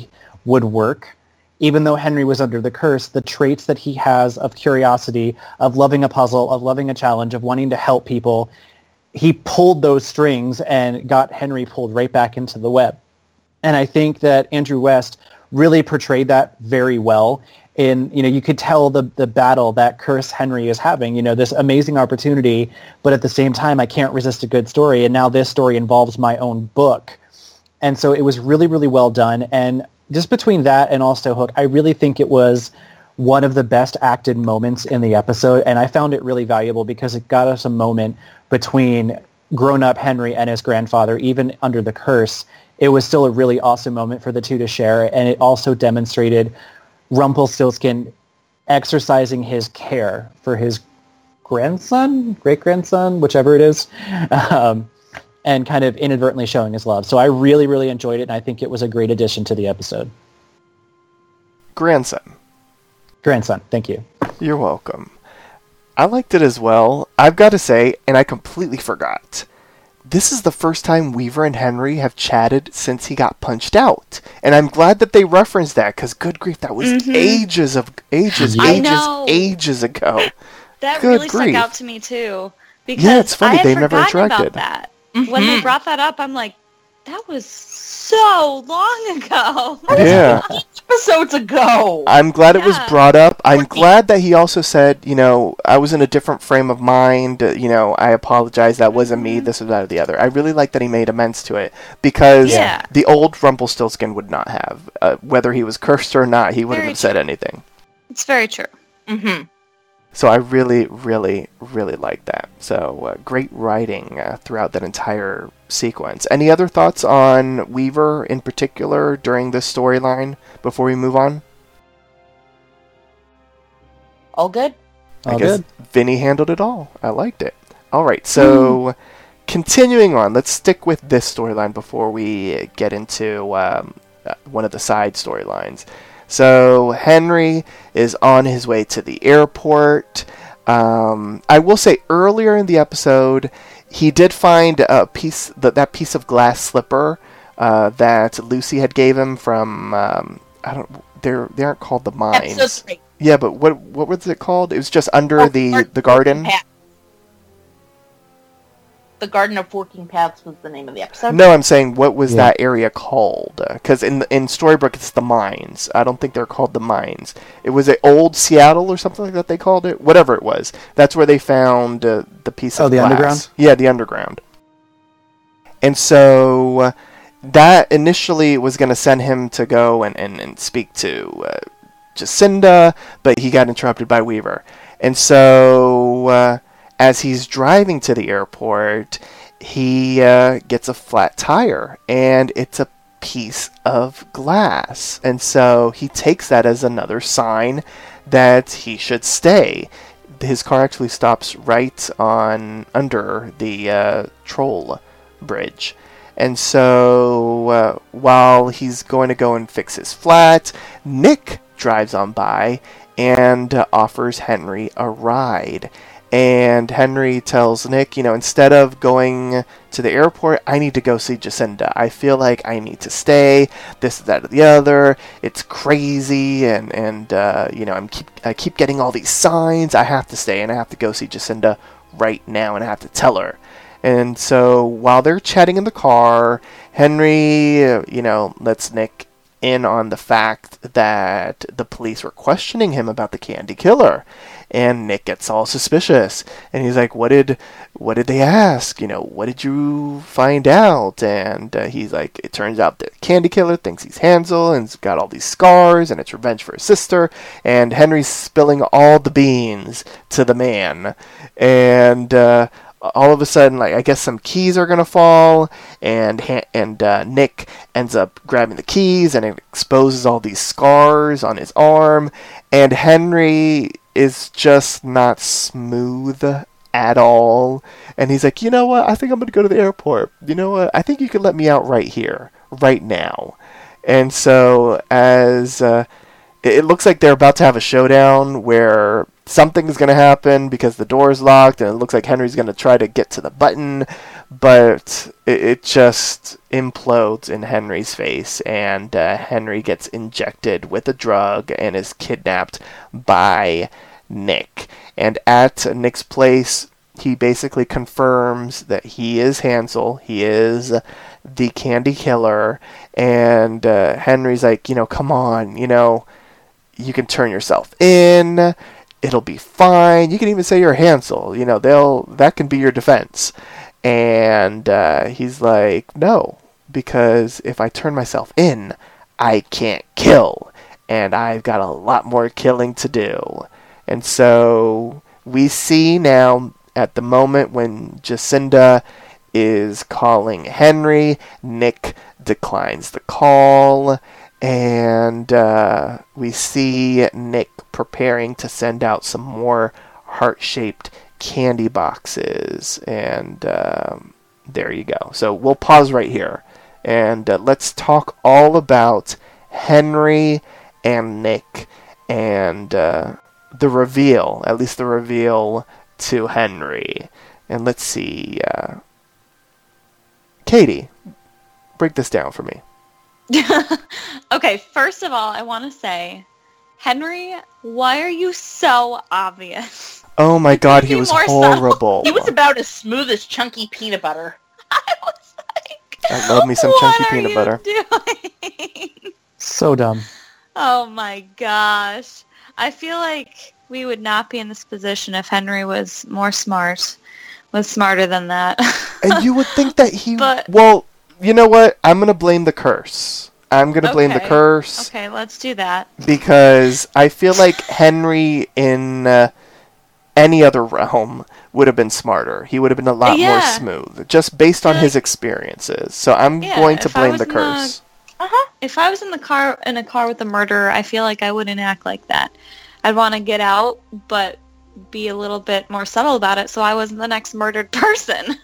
would work. Even though Henry was under the curse, the traits that he has of curiosity, of loving a puzzle, of loving a challenge, of wanting to help people, he pulled those strings and got Henry pulled right back into the web. And I think that Andrew West really portrayed that very well in you know you could tell the the battle that Curse Henry is having. You know this amazing opportunity, but at the same time I can't resist a good story. And now this story involves my own book, and so it was really really well done. And just between that and also Hook, I really think it was one of the best acted moments in the episode, and I found it really valuable because it got us a moment between grown-up Henry and his grandfather, even under the curse. It was still a really awesome moment for the two to share, and it also demonstrated Rumpelstiltskin exercising his care for his grandson, great grandson, whichever it is, um, and kind of inadvertently showing his love. So I really, really enjoyed it, and I think it was a great addition to the episode. Grandson. Grandson, thank you. You're welcome. I liked it as well. I've got to say, and I completely forgot this is the first time Weaver and Henry have chatted since he got punched out, and I'm glad that they referenced that because good grief, that was mm-hmm. ages of ages, I ages, know. ages ago. That good really grief. stuck out to me too. Because yeah, it's funny I they had never forgotten interacted. about that. Mm-hmm. When they brought that up, I'm like, that was so long ago. Yeah, episodes ago. I'm glad it was brought up up. I'm glad that he also said, you know, I was in a different frame of mind. uh, You know, I apologize. That wasn't me. This or that or the other. I really like that he made amends to it because Yeah. the old Rumpelstiltskin would not have. Uh, whether he was cursed or not, he wouldn't Very have said anything. It's very true. Mm-hmm. So I really, really, really like that. So uh, great writing uh, throughout that entire sequence. Any other thoughts on Weaver in particular during this storyline before we move on? All good. I All guess good. Vinny handled it all. I liked it. All right, so continuing on, let's stick with this storyline before we get into um, uh, one of the side storylines. So Henry is on his way to the airport. Um, I will say earlier in the episode, he did find a piece that that piece of glass slipper uh, that Lucy had gave him from um, I don't they're they aren't called the mines. Episode three. Yeah, but what what was it called? It was just under Oh, the Garden the garden. The Garden of Forking Paths was the name of the episode. No, I'm saying what was Yeah. that area called? Because in in Storybrooke it's the mines. I don't think they're called the mines. It was a old Seattle or something like that. They called it whatever it was. That's where they found uh, the piece Oh, of the glass. underground? Yeah, the underground. And so uh, that initially was going to send him to go and, and, and speak to uh, Jacinda, but he got interrupted by Weaver. And so, uh, as he's driving to the airport, he uh, gets a flat tire, and it's a piece of glass. And so he takes that as another sign that he should stay. His car actually stops right on under the uh, troll bridge. And so uh, while he's going to go and fix his flat, Nick drives on by and uh, offers Henry a ride. And Henry tells Nick, you know, instead of going to the airport, I need to go see Jacinda. I feel like I need to stay. This, that, or the other. It's crazy, and and uh, you know, I'm keep I keep getting all these signs. I have to stay, and I have to go see Jacinda right now, and I have to tell her. And so while they're chatting in the car, Henry, uh, you know, lets Nick in on the fact that the police were questioning him about the candy killer. And Nick gets all suspicious. And he's like, "What did what did they ask? You know, what did you find out?" And uh, he's like, "It turns out the candy killer thinks he's Hansel and's got all these scars and it's revenge for his sister." And Henry's spilling all the beans to the man. And uh, all of a sudden, like I guess some keys are gonna fall, and and uh, Nick ends up grabbing the keys, and it exposes all these scars on his arm, and Henry is just not smooth at all, and he's like, you know what? I think I'm gonna go to the airport. You know what? I think you can let me out right here, right now. And so as uh, it looks like they're about to have a showdown where something's going to happen because the door is locked and it looks like Henry's going to try to get to the button, but it, it just implodes in Henry's face and uh, Henry gets injected with a drug and is kidnapped by Nick. And at Nick's place, he basically confirms that he is Hansel, he is the candy killer, and uh, Henry's like, you know, come on, you know, you can turn yourself in. It'll be fine. You can even say you're Hansel. You know, they'll that can be your defense. And uh, he's like, no, because if I turn myself in, I can't kill, and I've got a lot more killing to do. And so we see now at the moment when Jacinda is calling Henry, Nick declines the call, and uh, we see Nick preparing to send out some more heart shaped candy boxes. And um, there you go. So we'll pause right here and uh, let's talk all about Henry and Nick and uh, the reveal, at least the reveal to Henry. And let's see. Uh, Katie, break this down for me. <laughs> okay, first of all, I want to say, Henry, why are you so obvious? Oh my god, he was more subtle. horrible. He was about as smooth as chunky peanut butter. <laughs> I was like, I love me some chunky peanut you butter. doing? <laughs> So dumb. oh my gosh. I feel like we would not be in this position if Henry was more smart, was smarter than that. and you would think that he. But- well, you know what? I'm gonna blame the curse. I'm gonna blame the curse okay, let's do that. because I feel like Henry in uh, any other realm would have been smarter. He would have been a lot more smooth, just based on Yeah. his experiences. So I'm Yeah, going to blame the in the- curse. If I was in the car in a car with a murderer, I feel like I wouldn't act like that. I'd want to get out, but be a little bit more subtle about it, so I wasn't the next murdered <laughs> person.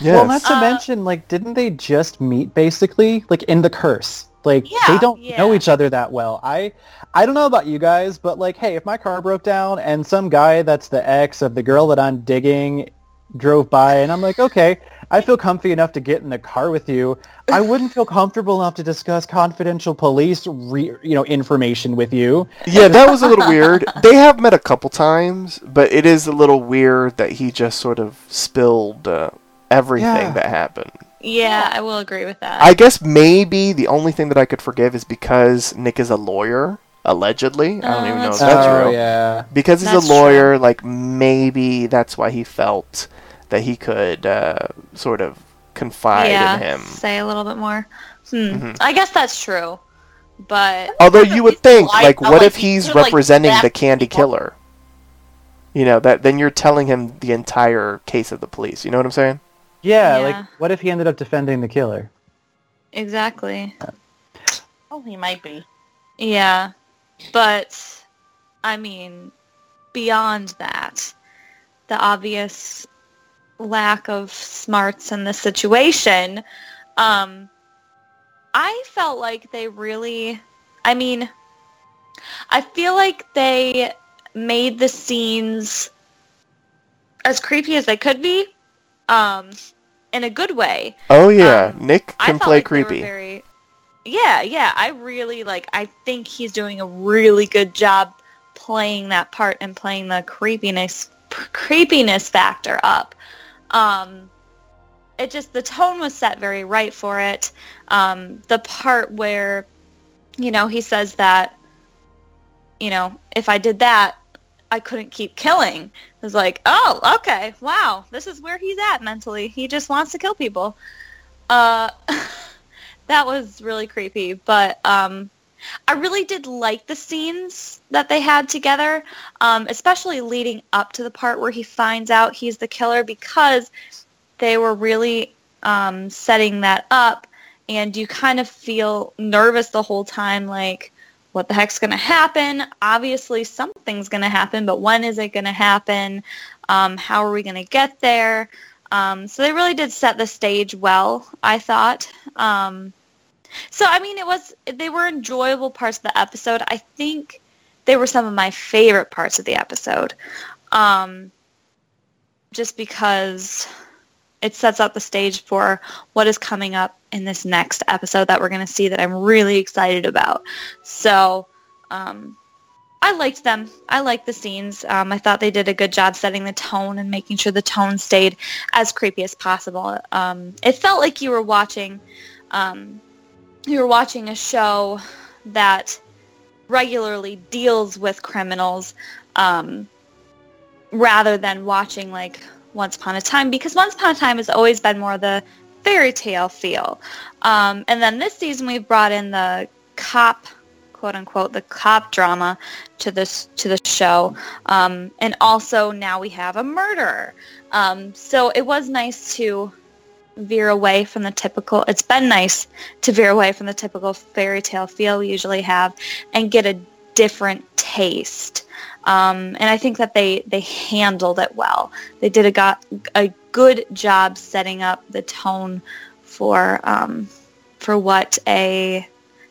Yes. Well, not to Uh, mention, like, didn't they just meet basically, like, in the curse? Like, they don't know each other that well. I, I don't know about you guys, but like, hey, if my car broke down and some guy that's the ex of the girl that I'm digging drove by, and I'm like, okay, I feel comfy enough to get in the car with you. I wouldn't feel comfortable enough to discuss confidential police, re- you know, information with you. Yeah, that was a little weird. <laughs> They have met a couple times, but it is a little weird that he just sort of spilled uh, everything Yeah. that happened. yeah, I will agree with that. I guess maybe the only thing that I could forgive is because Nick is a lawyer, allegedly. I don't Oh, even know if that's that's oh real. yeah. Because he's That's a lawyer, like maybe that's why he felt that he could uh, sort of confide yeah, in him. say a little bit more. Hmm. Mhm. I guess that's true, but Although <laughs> you would think, I like, what like if he's could've, like, representing the Candy people. Killer? You know that then you're telling him the entire case of the police. You know what I'm saying? Yeah, Yeah. like, what if he ended up defending the killer? exactly. Oh, he might be. Yeah, but I mean, beyond that, the obvious lack of smarts in the situation, um, I felt like they really, I mean, I feel like they made the scenes as creepy as they could be, um, in a good way. Oh yeah, Um, Nick can play like creepy. very- yeah, yeah. I really like. I think he's doing a really good job playing that part and playing the creepiness creepiness factor up. Um, it just the tone was set very right for it. Um, the part where, you know, he says that, you know, if I did that, I couldn't keep killing. Was like, oh, okay, wow, this is where he's at mentally. He just wants to kill people. Uh, <laughs> that was really creepy, but um, I really did like the scenes that they had together, um, especially leading up to the part where he finds out he's the killer because they were really um, setting that up, and you kind of feel nervous the whole time, like, what the heck's going to happen? Obviously, something's going to happen, but when is it going to happen? Um, how are we going to get there? Um, so they really did set the stage well, I thought. Um, so I mean, it was they were enjoyable parts of the episode. I think they were some of my favorite parts of the episode, um, just because it sets up the stage for what is coming up in this next episode that we're going to see that I'm really excited about. So um, I liked them. I liked the scenes. Um, I thought they did a good job setting the tone and making sure the tone stayed as creepy as possible. Um, it felt like you were watching, um, you were watching a show that regularly deals with criminals, um, rather than watching like Once Upon a Time, because Once Upon a Time has always been more the fairy tale feel. Um, and then this season we've brought in the cop quote unquote the cop drama to this to the show. Um, and also now we have a murderer. Um, so it was nice to veer away from the typical it's been nice to veer away from the typical fairy tale feel we usually have and get a different taste um, and I think that they they handled it well they did a got a good job setting up the tone for um, for what a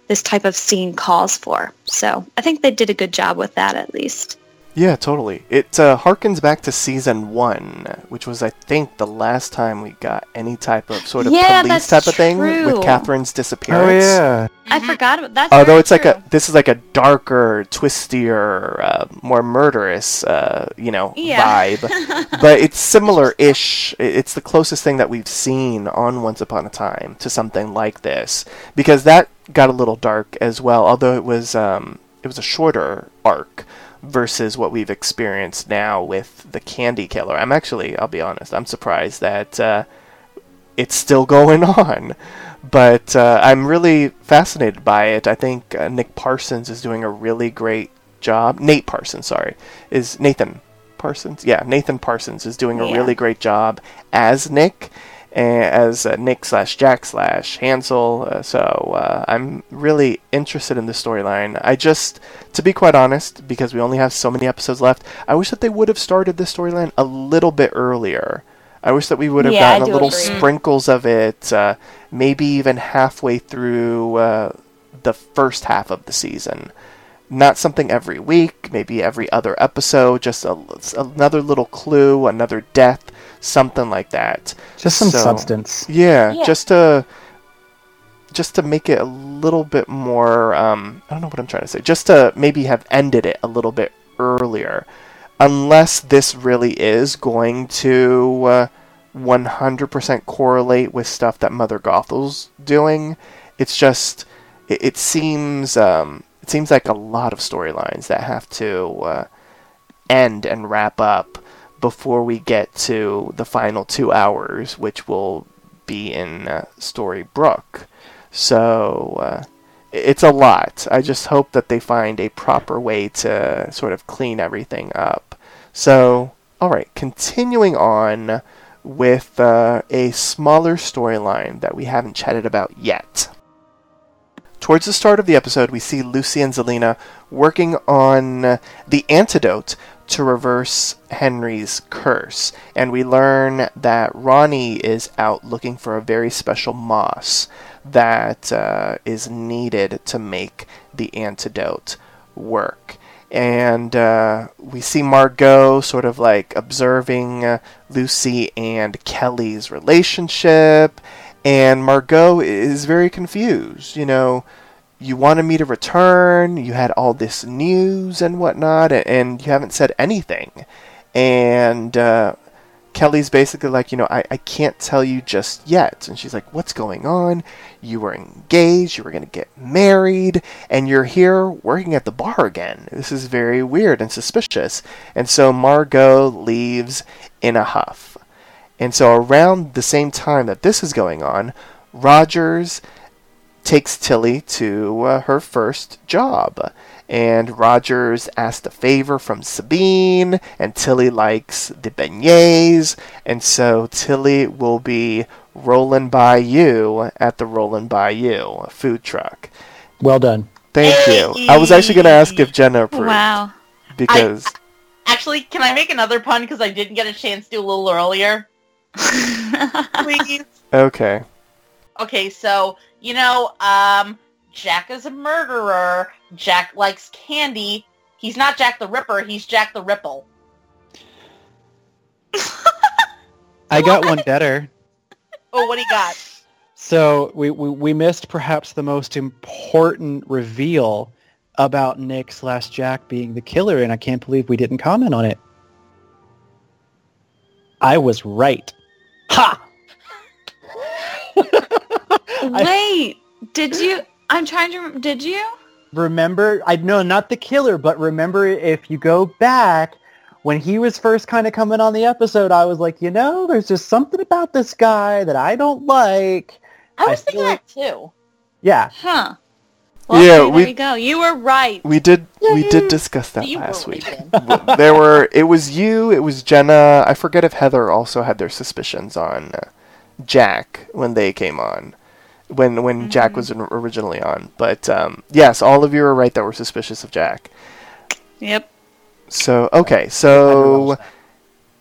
this type of scene calls for. So I think they did a good job with that at least. Yeah, totally. It uh, harkens back to season one, which was, I think, the last time we got any type of sort of Yeah, police that's type of thing with Catherine's disappearance. Oh disappearance. yeah. I forgot about that's Although very it's like a this is like a darker, twistier, uh, more murderous, uh, you know, Yeah. vibe. <laughs> but it's similar-ish. It's the closest thing that we've seen on Once Upon a Time to something like this, because that got a little dark as well. Although it was um, it was a shorter arc versus what we've experienced now with the Candy Killer. I'm actually, I'll be honest, I'm surprised that uh, it's still <laughs> going on. But uh, I'm really fascinated by it. I think uh, Nick Parsons is doing a really great job. Nate Parsons, sorry, is Nathan Parsons. Yeah, Nathan Parsons is doing a really great job as Nick, as uh, Nick slash Jack slash Hansel. Uh, so uh, I'm really interested in the storyline. I just, to be quite honest, because we only have so many episodes left, I wish that they would have started the storyline a little bit earlier. I wish that we would have Yeah, gotten a little agree. sprinkles of it, uh, maybe even halfway through uh, the first half of the season. Not something every week, maybe every other episode, just a, another little clue, another death, something like that. Just some So- substance. Yeah, Yeah. just to just to make it a little bit more um, I don't know what I'm trying to say. Just to maybe have ended it a little bit earlier. Unless this really is going to uh, 100% correlate with stuff that Mother Gothel's doing. It's just it, it seems um, it seems like a lot of storylines that have to uh, end and wrap up before we get to the final two hours, which will be in uh, Storybrooke. So uh, it's a lot. I just hope that they find a proper way to sort of clean everything up. So, all right, continuing on with uh, a smaller storyline that we haven't chatted about yet. Towards the start of the episode, we see Lucy and Zelena working on uh, the antidote to reverse Henry's curse, and we learn that Roni is out looking for a very special moss that uh, is needed to make the antidote work. And uh, we see Margot sort of like observing uh, Lucy and Kelly's relationship, and Margot is very confused. You know, you wanted me to return, you had all this news and whatnot, and you haven't said anything. And uh, Kelly's basically like, you know, I, I can't tell you just yet. And she's like, what's going on? You were engaged, you were going to get married, and you're here working at the bar again. This is very weird and suspicious. And so Margot leaves in a huff. And so around the same time that this is going on, Rogers takes Tilly to uh, her first job. And Rogers asked a favor from Sabine, and Tilly likes the beignets, and so Tilly will be rolling by you at the Rollin' Bayou food truck. Well done. Thank you. I was actually going to ask if Jenna approved Wow. because Actually, can I make another pun because I didn't get a chance to a little earlier? <laughs> Please. okay, Okay, so you know, um, Jack is a murderer. Jack likes candy. He's not Jack the Ripper. He's Jack the Ripple. <laughs> I got one better. <laughs> Oh, what do you got? So we, we, we missed perhaps the most important reveal about Nick slash Jack being the killer, and I can't believe we didn't comment on it. I was right. Ha! <laughs> I- Wait, did you? I'm trying to. rem- Did you? remember, I know not the killer, but remember if you go back when he was first kind of coming on the episode, I was like, you know, there's just something about this guy that I don't like. I was I thinking feel that too. Yeah, Huh. Well, Yeah, okay, we- there you go. You were right. we did we did discuss that You last week. there were it was you, it was Jenna. I forget if Heather also had their suspicions on uh, Jack when they came on, when when Jack was Mm-hmm. in- originally on. But um, yes, all of you are right that were suspicious of Jack. Yep. So okay, so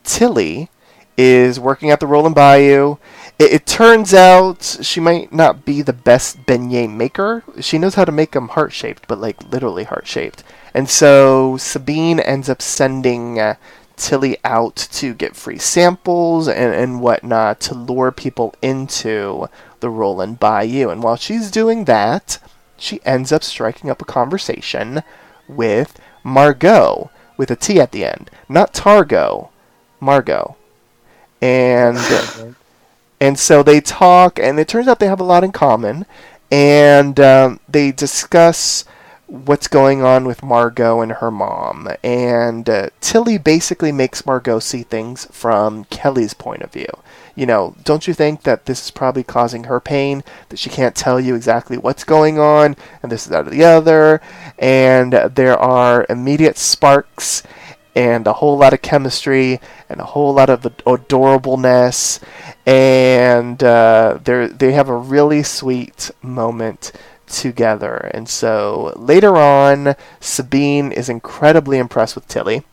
Tilly is working at the Rollin' Bayou. It, it turns out she might not be the best beignet maker. She knows how to make them heart shaped, but like literally heart shaped. And so Sabine ends up sending uh, Tilly out to get free samples and, and whatnot to lure people into the Rollin' Bayou. And while she's doing that, she ends up striking up a conversation with Margot with a T at the end, not Targo, Margot. And <laughs> and so they talk, and it turns out they have a lot in common, and um, they discuss what's going on with Margot and her mom. And uh, Tilly basically makes Margot see things from Kelly's point of view. You know, don't you think that this is probably causing her pain? That she can't tell you exactly what's going on, and this is out of the other, and there are immediate sparks and a whole lot of chemistry and a whole lot of adorableness and uh, they have a really sweet moment together. And so later on, Sabine is incredibly impressed with Tilly.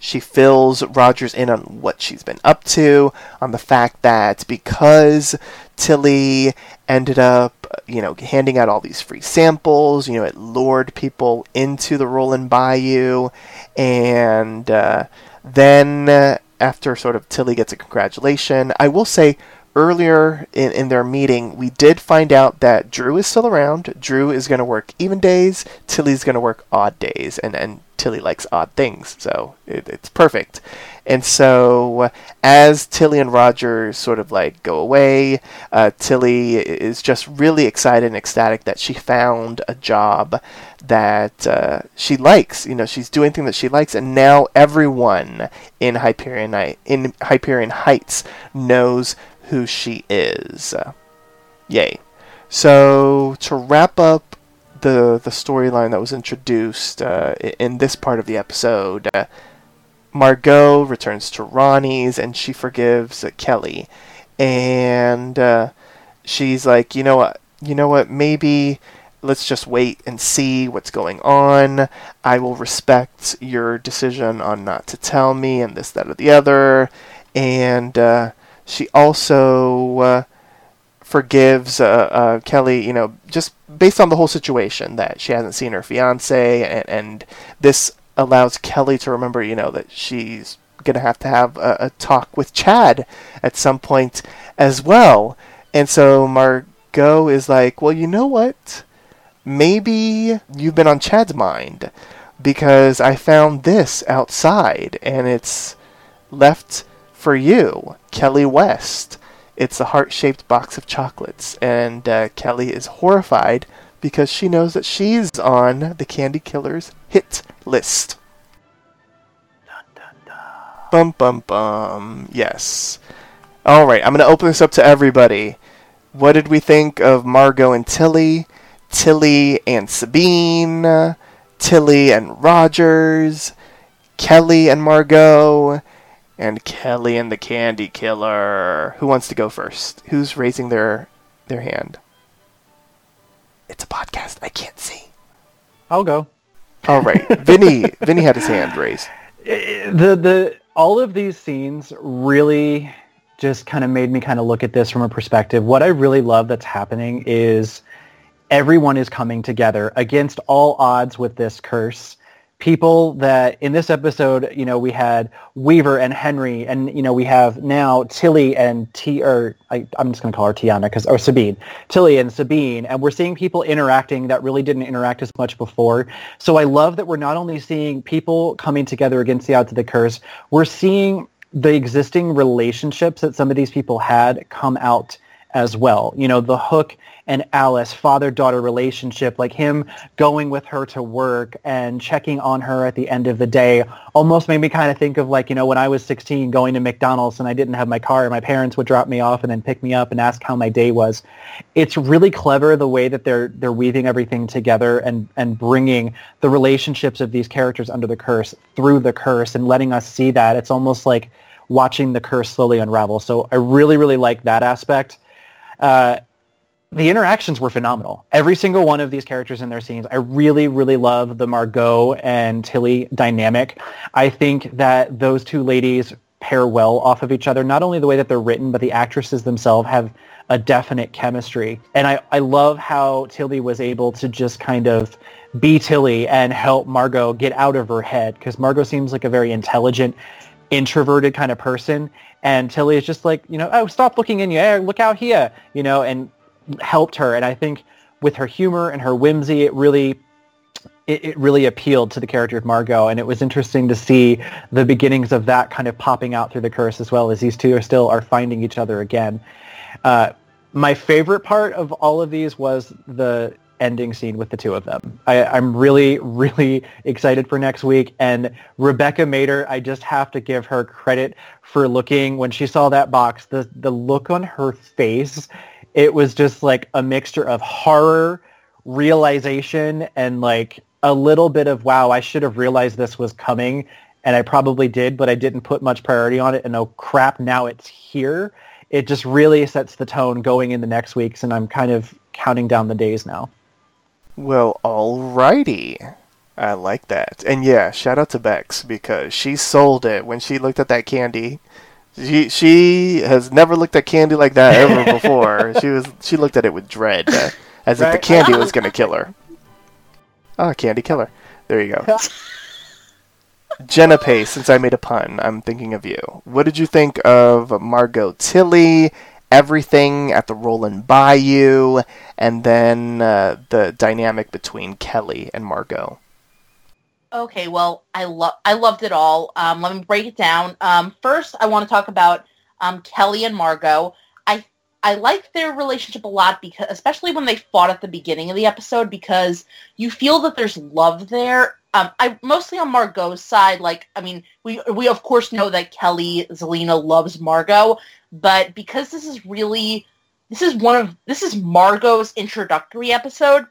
She fills Rogers in on what she's been up to, on the fact that because Tilly ended up, you know, handing out all these free samples, you know, it lured people into the Rollin' Bayou, and uh, then uh, after sort of Tilly gets a congratulation, I will say earlier in, in their meeting, we did find out that Drew is still around. Drew is going to work even days. Tilly's going to work odd days, and and Tilly likes odd things, so it, it's perfect. And so, as Tilly and Roger sort of like go away, uh, Tilly is just really excited and ecstatic that she found a job that uh, she likes. You know, she's doing things that she likes, and now everyone in Hyperion in Hyperion Heights knows who she is. Yay. So to wrap up the the storyline that was introduced uh, in this part of the episode, uh, Margot returns to Roni's and she forgives uh, Kelly, and uh, she's like, you know what, you know what, maybe let's just wait and see what's going on. I will respect your decision on not to tell me and this, that, or the other, and uh, she also uh, forgives uh, uh, Kelly, you know, just based on the whole situation that she hasn't seen her fiance, and, and this allows Kelly to remember, you know, that she's gonna have to have a, a, talk with Chad at some point as well. And so Margot is like, well, you know what? Maybe you've been on Chad's mind because I found this outside and it's left for you, Kelly West. It's a heart shaped box of chocolates, and uh, Kelly is horrified because she knows that she's on the Candy Killer's hit list. Bum bum bum. Yes. All right, I'm going to open this up to everybody. What did we think of Margot and Tilly? Tilly and Sabine? Tilly and Rogers? Kelly and Margot? And Kelly and the Candy Killer. Who wants to go first? Who's raising their their hand? It's a podcast. I can't see. I'll go. All right, <laughs> Vinny. Vinny had his hand raised. The the all of these scenes really just kind of made me kind of look at this from a perspective. What I really love that's happening is everyone is coming together against all odds with this curse people that in this episode, you know, we had Weaver and Henry, and you know, we have now Tilly and T, or I, am just going to call her Tiana because or Sabine, Tilly and Sabine, and we're seeing people interacting that really didn't interact as much before. So I love that we're not only seeing people coming together against the odds of the curse, we're seeing the existing relationships that some of these people had come out as well. You know, the hook and Alice father-daughter relationship, like him going with her to work and checking on her at the end of the day, almost made me kind of think of like, you know, when I was 16 going to McDonald's and I didn't have my car, my parents would drop me off and then pick me up and ask how my day was. It's really clever the way that they're they're weaving everything together and and bringing the relationships of these characters under the curse through the curse and letting us see that. It's almost like watching the curse slowly unravel. So I really, really like that aspect. Uh, the interactions were phenomenal. Every single one of these characters in their scenes, I really, really love the Margot and Tilly dynamic. I think that those two ladies pair well off of each other. Not only the way that they're written, but the actresses themselves have a definite chemistry. And I, I love how Tilly was able to just kind of be Tilly and help Margot get out of her head because Margot seems like a very intelligent, introverted kind of person. And Tilly is just like, you know, oh, stop looking in air, look out here, you know, and helped her. And I think with her humor and her whimsy, it really it, it, really appealed to the character of Margot, and it was interesting to see the beginnings of that kind of popping out through the curse as well as these two are still are finding each other again. Uh, my favorite part of all of these was the ending scene with the two of them. I, I'm really, really excited for next week. And Rebecca Mader, I just have to give her credit for looking when she saw that box. The the look on her face, it was just like a mixture of horror, realization, and like a little bit of wow. I should have realized this was coming, and I probably did, but I didn't put much priority on it. And oh crap, now it's here. It just really sets the tone going in the next weeks, and I'm kind of counting down the days now. Well, alrighty. I like that. And yeah, shout out to Bex because she sold it when she looked at that candy. She she has never looked at candy like that ever <laughs> before. she was she looked at it with dread, uh, as if the candy was <laughs> gonna kill her. Ah, candy killer. There you go. <laughs> Jenna Pace, since I made a pun, I'm thinking of you. What did you think of Margot Tilly, everything at the Rollin' Bayou, and then uh, the dynamic between Kelly and Margot? Okay, well, I love I loved it all. Um, let me break it down. Um, first, I want to talk about um, Kelly and Margot. I like their relationship a lot because, especially when they fought at the beginning of the episode, because you feel that there's love there. Um, I mostly on Margot's side. Like, I mean, we we of course know that Kelly Zelena loves Margot, but because this is really this is one of this is Margot's introductory episode,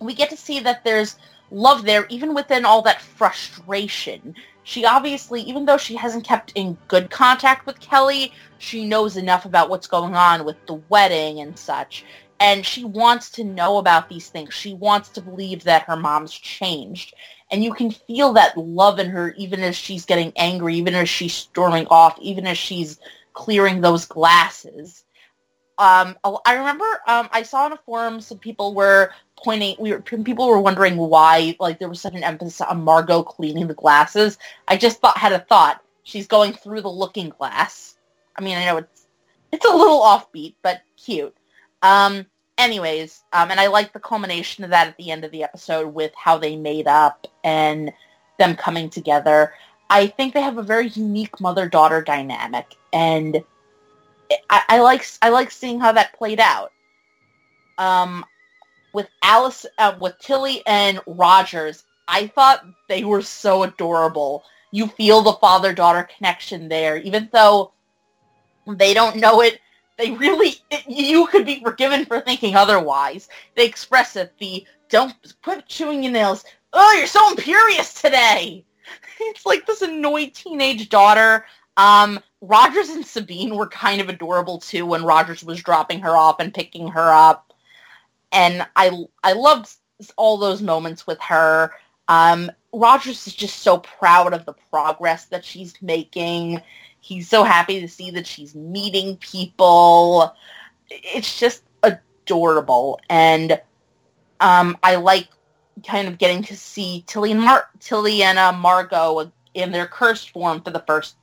we get to see that there's love there even within all that frustration. She obviously, even though she hasn't kept in good contact with Kelly, she knows enough about what's going on with the wedding and such. And she wants to know about these things. She wants to believe that her mom's changed. And you can feel that love in her even as she's getting angry, even as she's storming off, even as she's clearing those glasses. Um, I remember um, I saw in a forum some people were pointing we were people were wondering why like there was such an emphasis on Margot cleaning the glasses. I just thought had a thought. She's going through the looking glass. I mean, I know it's it's a little offbeat, but cute. Um anyways, um and I like the culmination of that at the end of the episode with how they made up and them coming together. I think they have a very unique mother-daughter dynamic and I, I like I like seeing how that played out. Um, with Alice, uh, with Tilly and Rogers, I thought they were so adorable. You feel the father-daughter connection there, even though they don't know it. They really, it, you could be forgiven for thinking otherwise. They express it. The don't quit chewing your nails. Oh, you're so imperious today. <laughs> It's like this annoyed teenage daughter. Um, Rogers and Sabine were kind of adorable too when Rogers was dropping her off and picking her up. And I I loved all those moments with her. Um, Rogers is just so proud of the progress that she's making. He's so happy to see that she's meeting people. It's just adorable. And um, I like kind of getting to see Tilly and Mar- Tilly and uh, Margot in their cursed form for the first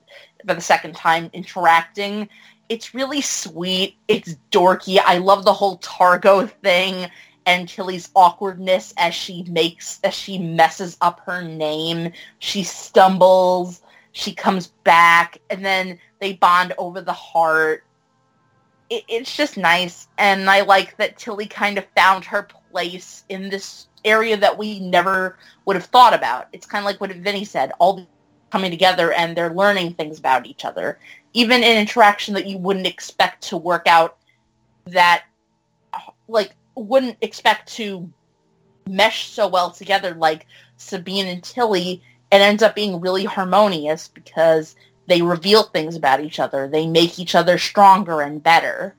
for the second time interacting. It's really sweet. It's dorky. I love the whole Targo thing and Tilly's awkwardness as she makes as she messes up her name. She stumbles, she comes back, and then they bond over the heart. It, it's just nice, and I like that Tilly kind of found her place in this area that we never would have thought about. It's kind of like what Vinny said. All coming together and they're learning things about each other. Even an interaction that you wouldn't expect to work out that like wouldn't expect to mesh so well together like Sabine and Tilly, it ends up being really harmonious because they reveal things about each other. They make each other stronger and better.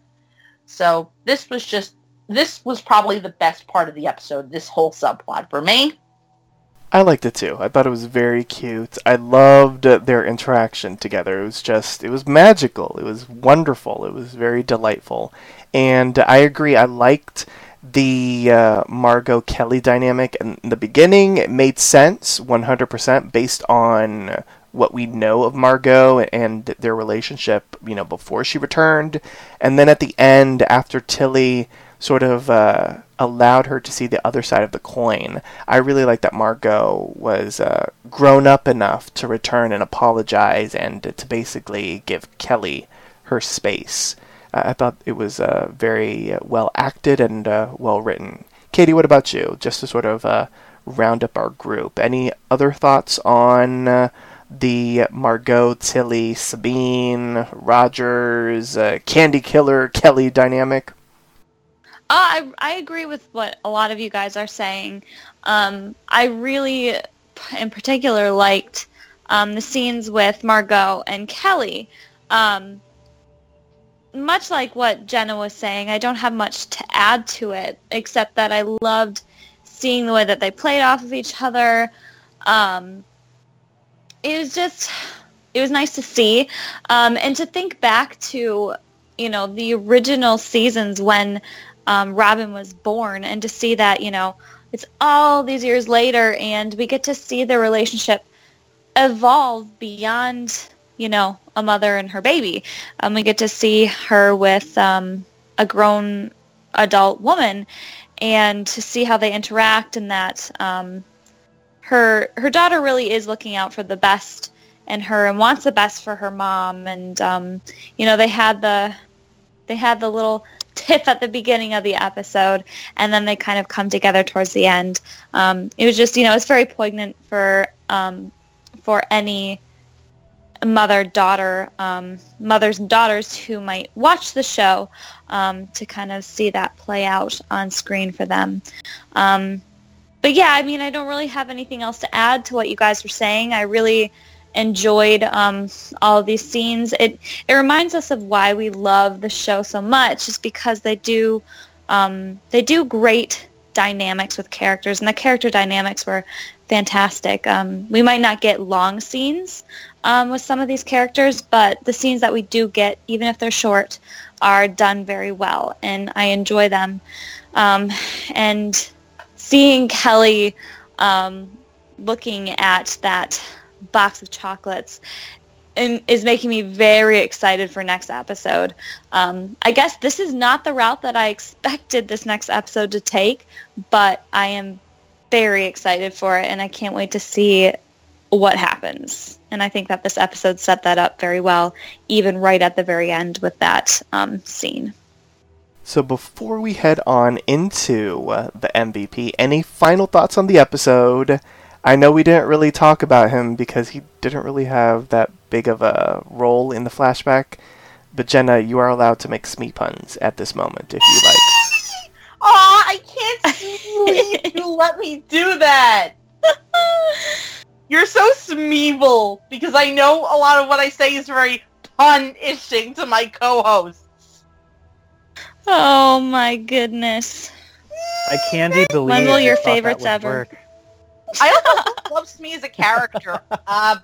So this was just this was probably the best part of the episode, this whole subplot for me. I liked it too. I thought it was very cute. I loved uh, their interaction together. It was just, it was magical. It was wonderful. It was very delightful. And I agree. I liked the uh, Margot Kelly dynamic in the beginning. It made sense 100% based on what we know of Margot and their relationship, you know, before she returned. And then at the end, after Tilly sort of uh, allowed her to see the other side of the coin. I really like that Margot was uh, grown up enough to return and apologize and to basically give Kelly her space. Uh, I thought it was uh, very well acted and uh, well written. Katie, what about you? Just to sort of uh, round up our group. Any other thoughts on uh, the Margot, Tilly, Sabine, Rogers, uh, Candy Killer, Kelly dynamic? Uh, I I agree with what a lot of you guys are saying. Um, I really, in particular, liked um, the scenes with Margot and Kelly. Um, much like what Jenna was saying, I don't have much to add to it except that I loved seeing the way that they played off of each other. Um, it was just, it was nice to see, um, and to think back to, you know, the original seasons when um, Robin was born, and to see that, you know, it's all these years later, and we get to see their relationship evolve beyond, you know, a mother and her baby. Um, we get to see her with um, a grown adult woman, and to see how they interact, and that um, her her daughter really is looking out for the best in her and wants the best for her mom. And um, you know, they had the they had the little tiff at the beginning of the episode, and then they kind of come together towards the end. Um, it was just, you know, it's very poignant for um, for any mother daughter um, mothers and daughters who might watch the show um, to kind of see that play out on screen for them. Um, but yeah, I mean, I don't really have anything else to add to what you guys were saying. I really enjoyed um, all these scenes. It it reminds us of why we love the show so much, is because they do um, they do great dynamics with characters, and the character dynamics were fantastic. Um, we might not get long scenes um, with some of these characters, but the scenes that we do get, even if they're short, are done very well, and I enjoy them. Um, and seeing Kelly um, looking at that box of chocolates and is making me very excited for next episode. Um, I guess this is not the route that I expected this next episode to take, but I am very excited for it, and I can't wait to see what happens. And I think that this episode set that up very well, even right at the very end with that um, scene. So before we head on into the MVP, any final thoughts on the episode? I know we didn't really talk about him because he didn't really have that big of a role in the flashback. But Jenna, you are allowed to make Smee puns at this moment if you like. <laughs> Aw, I can't believe you <laughs> let me do that. <laughs> You're so Smeeble because I know a lot of what I say is very pun-ishing to my co-hosts. Oh my goodness. I can't believe Wendell, I your favorites ever. work. I also love Smee as a character. Uh,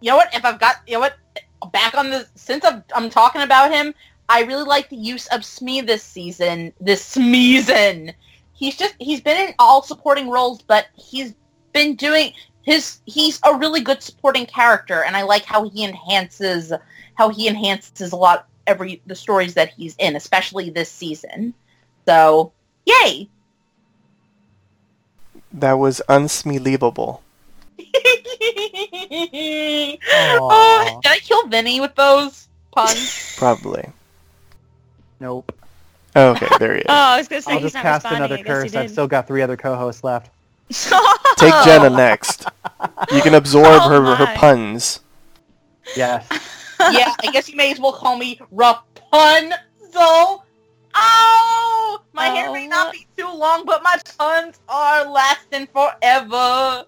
you know what? If I've got, you know what? Back on the since I'm, I'm talking about him, I really like the use of Smee this season. This Smeezen. He's just he's been in all supporting roles, but he's been doing his. He's a really good supporting character, and I like how he enhances how he enhances a lot every the stories that he's in, especially this season. So, yay! That was unsmeelable. <laughs> oh, did I kill Vinny with those puns? <laughs> Probably. Nope. Oh, okay, there he is. <laughs> Oh, I was gonna say I'll he's just not cast responding. another I guess he curse. I've did. still got three other co-hosts left. Take Jenna oh. next. You can absorb Oh her her my. puns. Yes. yeah, I guess you may as well call me Rapunzel. Oh, my hair may not Oh. be too long, but my puns are lasting forever.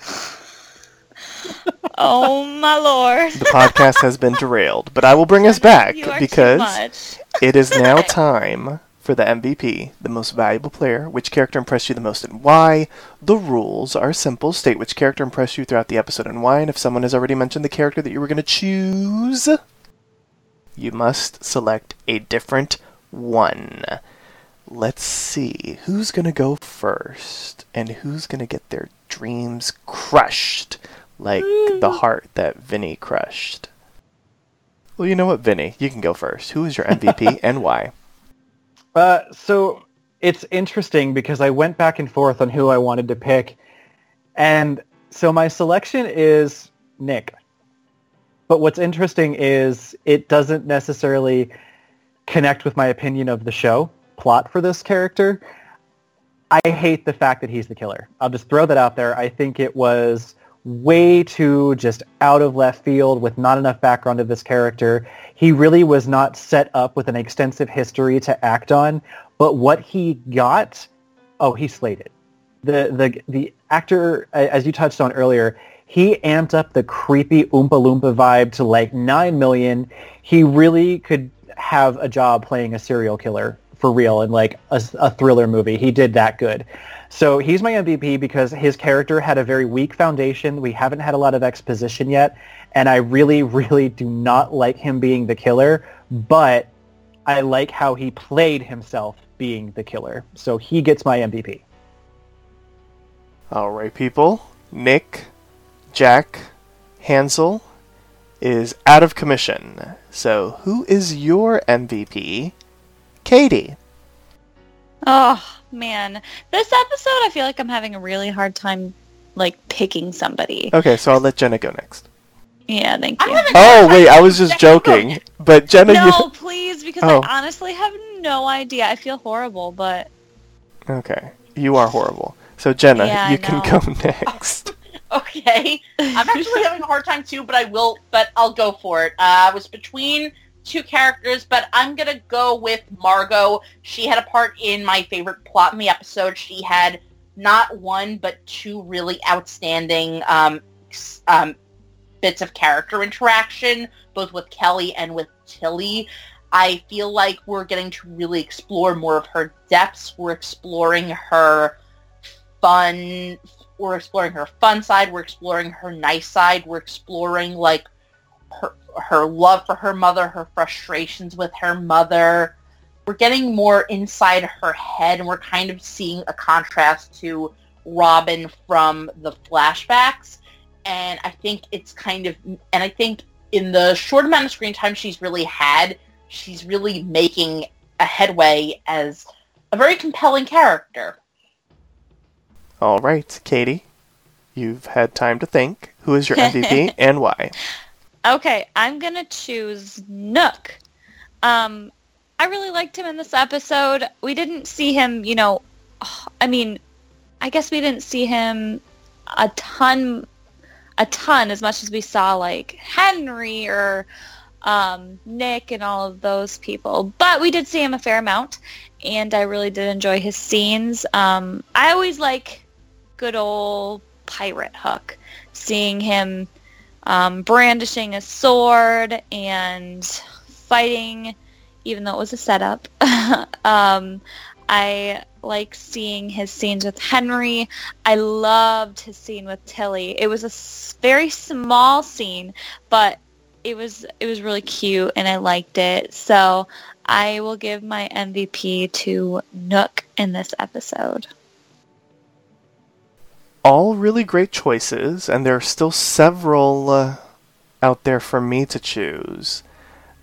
<laughs> Oh my lord. The podcast has been derailed, but I will bring us back You are too because it is now time for the MVP, the most valuable player. Which character impressed you the most and why? The rules are simple. State which character impressed you throughout the episode and why. And if someone has already mentioned the character that you were going to choose, you must select a different one. Let's see who's going to go first and who's going to get their dreams crushed like the heart that Vinny crushed. Well, you know what, Vinny? You can go first. Who is your MVP <laughs> and why? Uh, so it's interesting because I went back and forth on who I wanted to pick, and so my selection is Nick. But what's interesting is it doesn't necessarily connect with my opinion of the show plot for this character. I hate the fact that he's the killer. I'll just throw that out there. I think it was way too just out of left field with not enough background of this character. He really was not set up with an extensive history to act on, but what he got, oh, he slayed it. The the the actor, as you touched on earlier, he amped up the creepy Oompa Loompa vibe to like nine million. He really could have a job playing a serial killer for real in like a, a, thriller movie. He did that good. So he's my MVP because his character had a very weak foundation. We haven't had a lot of exposition yet, and I really, <laughs> really do not like him being the killer, but I like how he played himself being the killer. So he gets my MVP. All right, people. Nick, Jack, Hansel is out of commission. So who is your MVP? Katie. Oh man, this episode I feel like I'm having a really hard time like picking somebody. Okay, so I'll let Jenna go next. Yeah, thank you. Oh wait, I was just joking. But Jenna, no, you... <laughs> please, because Oh. I honestly have no idea. I feel horrible, but okay, you are horrible. So Jenna, Yeah, you can know. go <laughs> next. Okay. I'm actually having a hard time too, but I will, but I'll go for it. Uh, I was between two characters, but I'm to go with Margot. She had a part in my favorite plot in the episode. She had not one, but two really outstanding um, um, bits of character interaction, both with Kelly and with Tilly. I feel like we're getting to really explore more of her depths. We're exploring her fun we're exploring her fun side, we're exploring her nice side, we're exploring like her her love for her mother, her frustrations with her mother. We're getting more inside her head and we're kind of seeing a contrast to Robin from the flashbacks. And I think it's kind of and I think in the short amount of screen time she's really had, she's really making a headway as a very compelling character. All right, Katie, you've had time to think. Who is your MVP <laughs> and why? Okay, I'm gonna choose Hook. Um, I really liked him in this episode. We didn't see him, you know. <sighs> I mean, I guess we didn't see him a ton, a ton as much as we saw like Henry or um, Nick and all of those people. But we did see him a fair amount, and I really did enjoy his scenes. Um, I always like good old pirate Hook, seeing him um, brandishing a sword and fighting, even though it was a setup. <laughs> um, I like seeing his scenes with Henry. I loved his scene with Tilly. It was a very small scene, but it was it was really cute and I liked it. So I will give my MVP to Hook in this episode. All really great choices, and there are still several uh, out there for me to choose.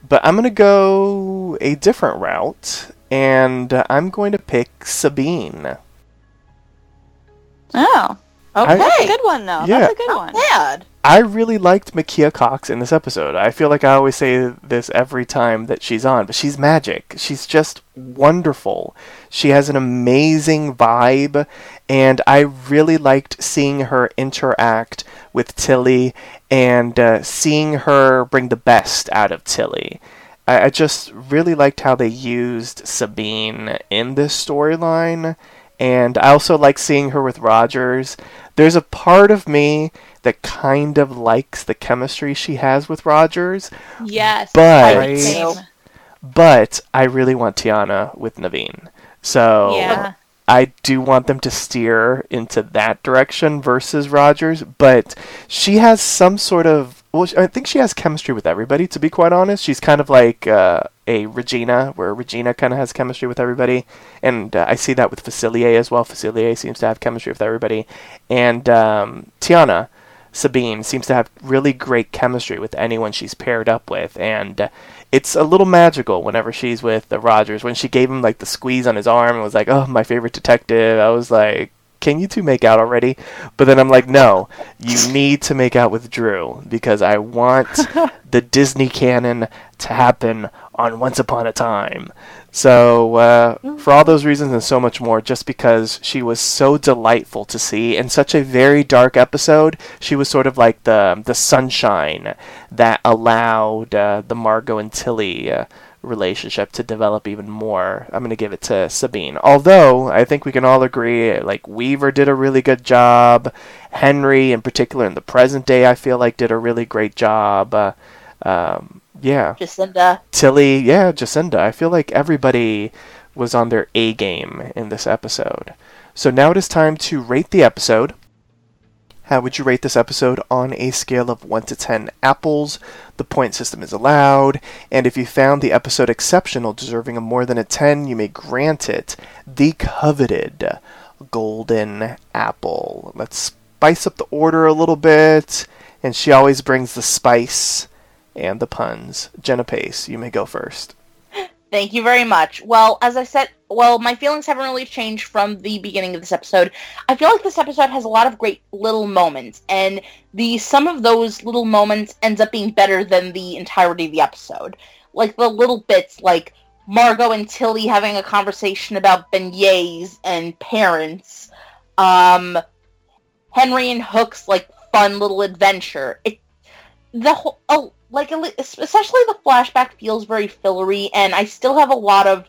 But I'm going to go a different route, and uh, I'm going to pick Sabine. Oh, Okay. that's a good one though. Yeah. That's a good Not one. bad. I really liked Mekia Cox in this episode. I feel like I always say this every time that she's on, but she's magic. She's just wonderful. She has an amazing vibe, and I really liked seeing her interact with Tilly and uh, seeing her bring the best out of Tilly. I, I just really liked how they used Sabine in this storyline, and I also like seeing her with Rogers. There's a part of me that kind of likes the chemistry she has with Rogers, Yes. But- I but I really want Tiana with Naveen. So Yeah. I do want them to steer into that direction versus Rogers, but she has some sort of well, I think she has chemistry with everybody. To be quite honest, she's kind of like uh, a Regina, where Regina kind of has chemistry with everybody, and uh, I see that with Facilier as well. Facilier seems to have chemistry with everybody, and um, Tiana. Sabine seems to have really great chemistry with anyone she's paired up with, and uh, it's a little magical whenever she's with the Rogers. When she gave him like the squeeze on his arm and was like, "Oh, my favorite detective," I was like, can you two make out already? But then I'm like, no, you <laughs> need to make out with Drew because I want <laughs> the Disney canon to happen on Once Upon a Time. So, uh, for all those reasons and so much more, just because she was so delightful to see in such a very dark episode, she was sort of like the the sunshine that allowed uh, the Margot and Tilly uh, relationship to develop even more. I'm going to give it to Sabine. Although, I think we can all agree, like, Weaver did a really good job. Henry, in particular, in the present day, I feel like did a really great job. Uh, um, yeah. Jacinda. Tilly, yeah, Jacinda. I feel like everybody was on their A game in this episode. So now it is time to rate the episode. How would you rate this episode on a scale of 1 to 10 apples? The point system is allowed, and if you found the episode exceptional, deserving of more than a 10, you may grant it the coveted golden apple. Let's spice up the order a little bit, and she always brings the spice and the puns. Jenna Pace, you may go first. Thank you very much. Well, as I said, well, my feelings haven't really changed from the beginning of this episode. I feel like this episode has a lot of great little moments, and the some of those little moments ends up being better than the entirety of the episode. Like the little bits, like Margot and Tilly having a conversation about beignets and parents. Um, Henry and Hook's like fun little adventure. It the whole oh like especially the flashback feels very fillery, and I still have a lot of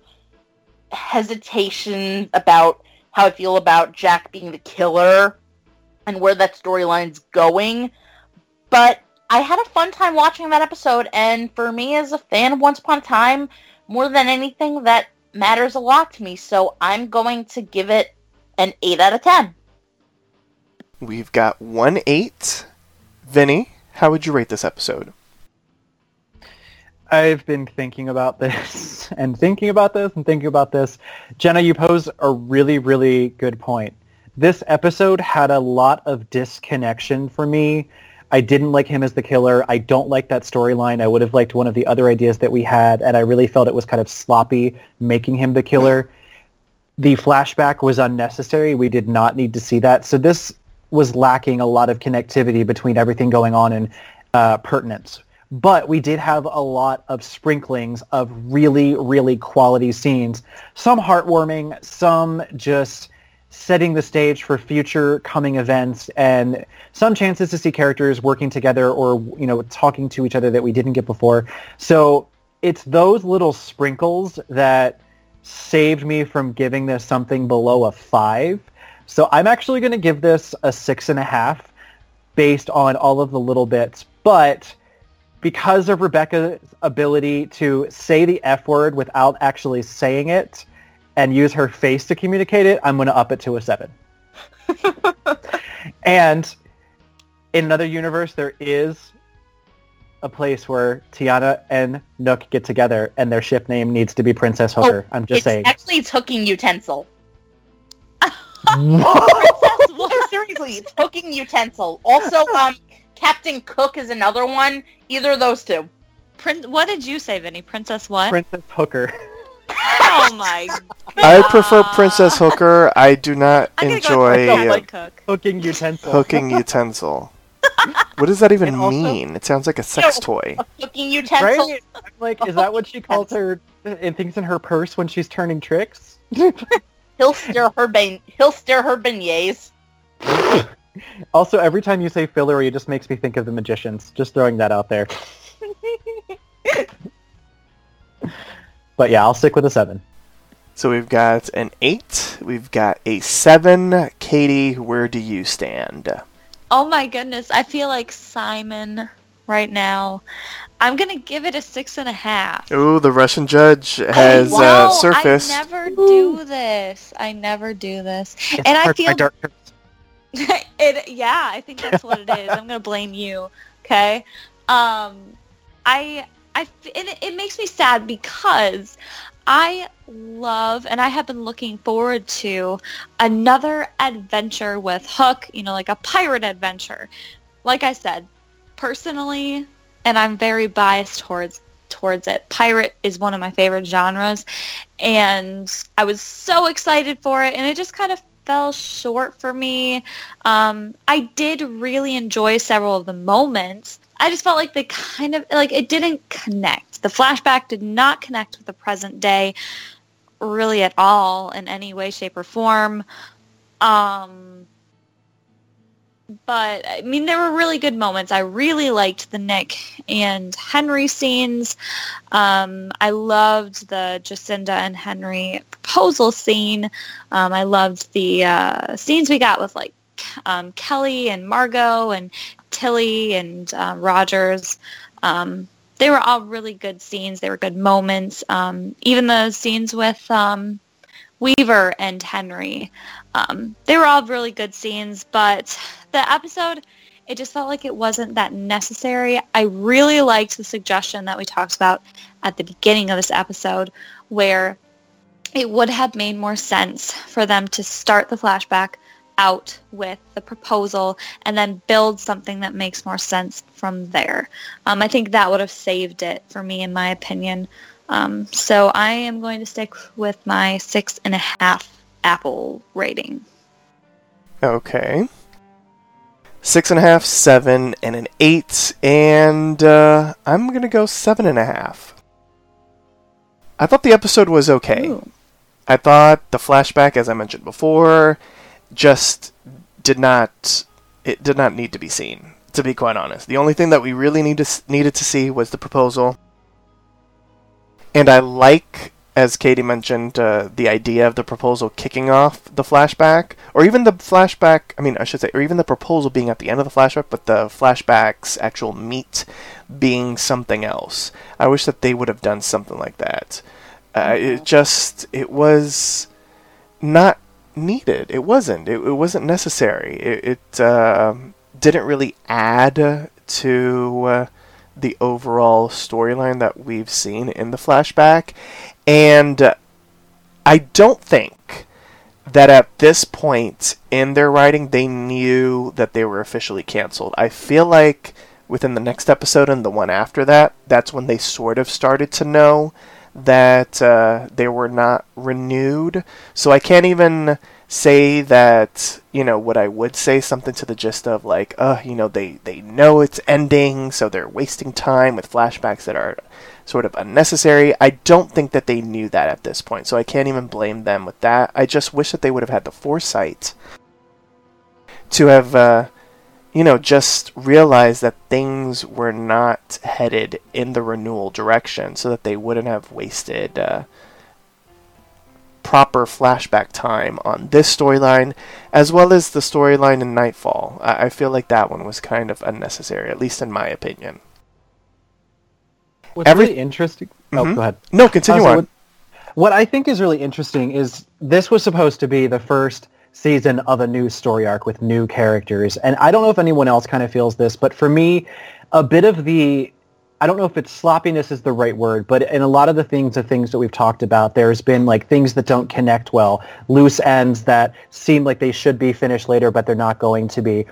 hesitation about how I feel about Jack being the killer and where that storyline's going. But I had a fun time watching that episode, and for me as a fan of Once Upon a Time, more than anything, that matters a lot to me. So I'm going to give it an 8 out of 10. We've got 1 8. Vinny, how would you rate this episode? I've been thinking about this <laughs> and thinking about this and thinking about this. Jenna, you pose a really, really good point. This episode had a lot of disconnection for me. I didn't like him as the killer. I don't like that storyline. I would have liked one of the other ideas that we had, and I really felt it was kind of sloppy making him the killer. The flashback was unnecessary. We did not need to see that. So this was lacking a lot of connectivity between everything going on and uh, pertinence but we did have a lot of sprinklings of really, really quality scenes. Some heartwarming, some just setting the stage for future coming events and some chances to see characters working together or you know talking to each other that we didn't get before so it's those little sprinkles that saved me from giving this something below a five so i'm actually going to give this a six and a half based on all of the little bits but because of Rebecca's ability to say the F word without actually saying it and use her face to communicate it, I'm going to up it to a 7. <laughs> and in another universe, there is a place where Tiana and Hook get together and their ship name needs to be Princess oh, Hooker. Oh, I'm just it's, saying. Actually, it's Hooking Utensil. <laughs> seriously, it's Hooking Utensil. Also, um, Captain Cook is another one. Either of those two. Prin- what did you say, Vinny? Princess what? Princess Hooker. oh my god. I prefer Princess Hooker. I do not enjoy uh, hooking utensil. Hooking utensil. <laughs> what does that even also, mean? It sounds like a sex toy. A hooking utensil. Right? Like, is that what she calls her and things in her purse when she's turning tricks? <laughs> he'll stir her ben- he'll stir her beignets. <laughs> Also, every time you say fillery, it just makes me think of the magicians. Just throwing that out there. <laughs> but yeah, I'll stick with a seven. So we've got an eight. We've got a seven. Katie, where do you stand? Oh my goodness, I feel like Simon right now. I'm gonna give it a six and a half. Oh, the Russian judge has oh, wow, uh, surfaced. I never do this. I never do this, it's and I feel. Dark <laughs> it yeah, I think that's what it is. I'm gonna blame you. Okay. Um, I I it, it makes me sad because I love and I have been looking forward to another adventure with Hook. You know, like a pirate adventure. Like I said, personally, and I'm very biased towards towards it. Pirate is one of my favorite genres, and I was so excited for it, and it just kind of fell short for me. Um, I did really enjoy several of the moments. I just felt like they kind of like it didn't connect. The flashback did not connect with the present day really at all in any way, shape, or form. Um, but I mean, there were really good moments. I really liked the Nick and Henry scenes. Um, I loved the Jacinda and Henry proposal scene. Um, I loved the uh, scenes we got with like um, Kelly and Margot and Tilly and uh, Rogers. Um, they were all really good scenes. They were good moments. Um, even the scenes with um, Weaver and Henry. They were all really good scenes, but the episode, it just felt like it wasn't that necessary. I really liked the suggestion that we talked about at the beginning of this episode where it would have made more sense for them to start the flashback out with the proposal and then build something that makes more sense from there. Um, I think that would have saved it for me, in my opinion. Um, so I am going to stick with my six and a half Apple rating. Okay. Six and a half, seven, and an eight, and uh, I'm gonna go seven and a half. I thought the episode was okay. Ooh. I thought the flashback, as I mentioned before, just did not it did not need to be seen. To be quite honest, the only thing that we really need to, needed to see was the proposal. And I like, as Katie mentioned, uh, the idea of the proposal kicking off the flashback, or even the flashback. I mean, I should say, or even the proposal being at the end of the flashback, but the flashback's actual meat being something else. I wish that they would have done something like that. Uh, it just it was not needed. It wasn't. It, it wasn't necessary. It, it uh, didn't really add to uh, the overall storyline that we've seen in the flashback, and I don't think that at this point in their writing they knew that they were officially canceled. I feel like within the next episode and the one after that, that's when they sort of started to know that uh, they were not renewed. So I can't even say that you know what I would say something to the gist of like, uh, you know, they they know it's ending, so they're wasting time with flashbacks that are sort of unnecessary. I don't think that they knew that at this point, so I can't even blame them with that. I just wish that they would have had the foresight to have. Uh, you know, just realize that things were not headed in the renewal direction so that they wouldn't have wasted uh, proper flashback time on this storyline, as well as the storyline in Nightfall. I-, I feel like that one was kind of unnecessary, at least in my opinion. What's Every- really interesting. Mhm. Oh, go ahead. No, continue Also, on. What, what I think is really interesting is this was supposed to be the first season of a new story arc with new characters, and I don't know if anyone else kind of feels this, but for me, a bit of the I don't know if it's sloppiness is the right word, but in a lot of the things, the things that we've talked about, there's been like things that don't connect well, loose ends that seem like they should be finished later, but they're not going to be.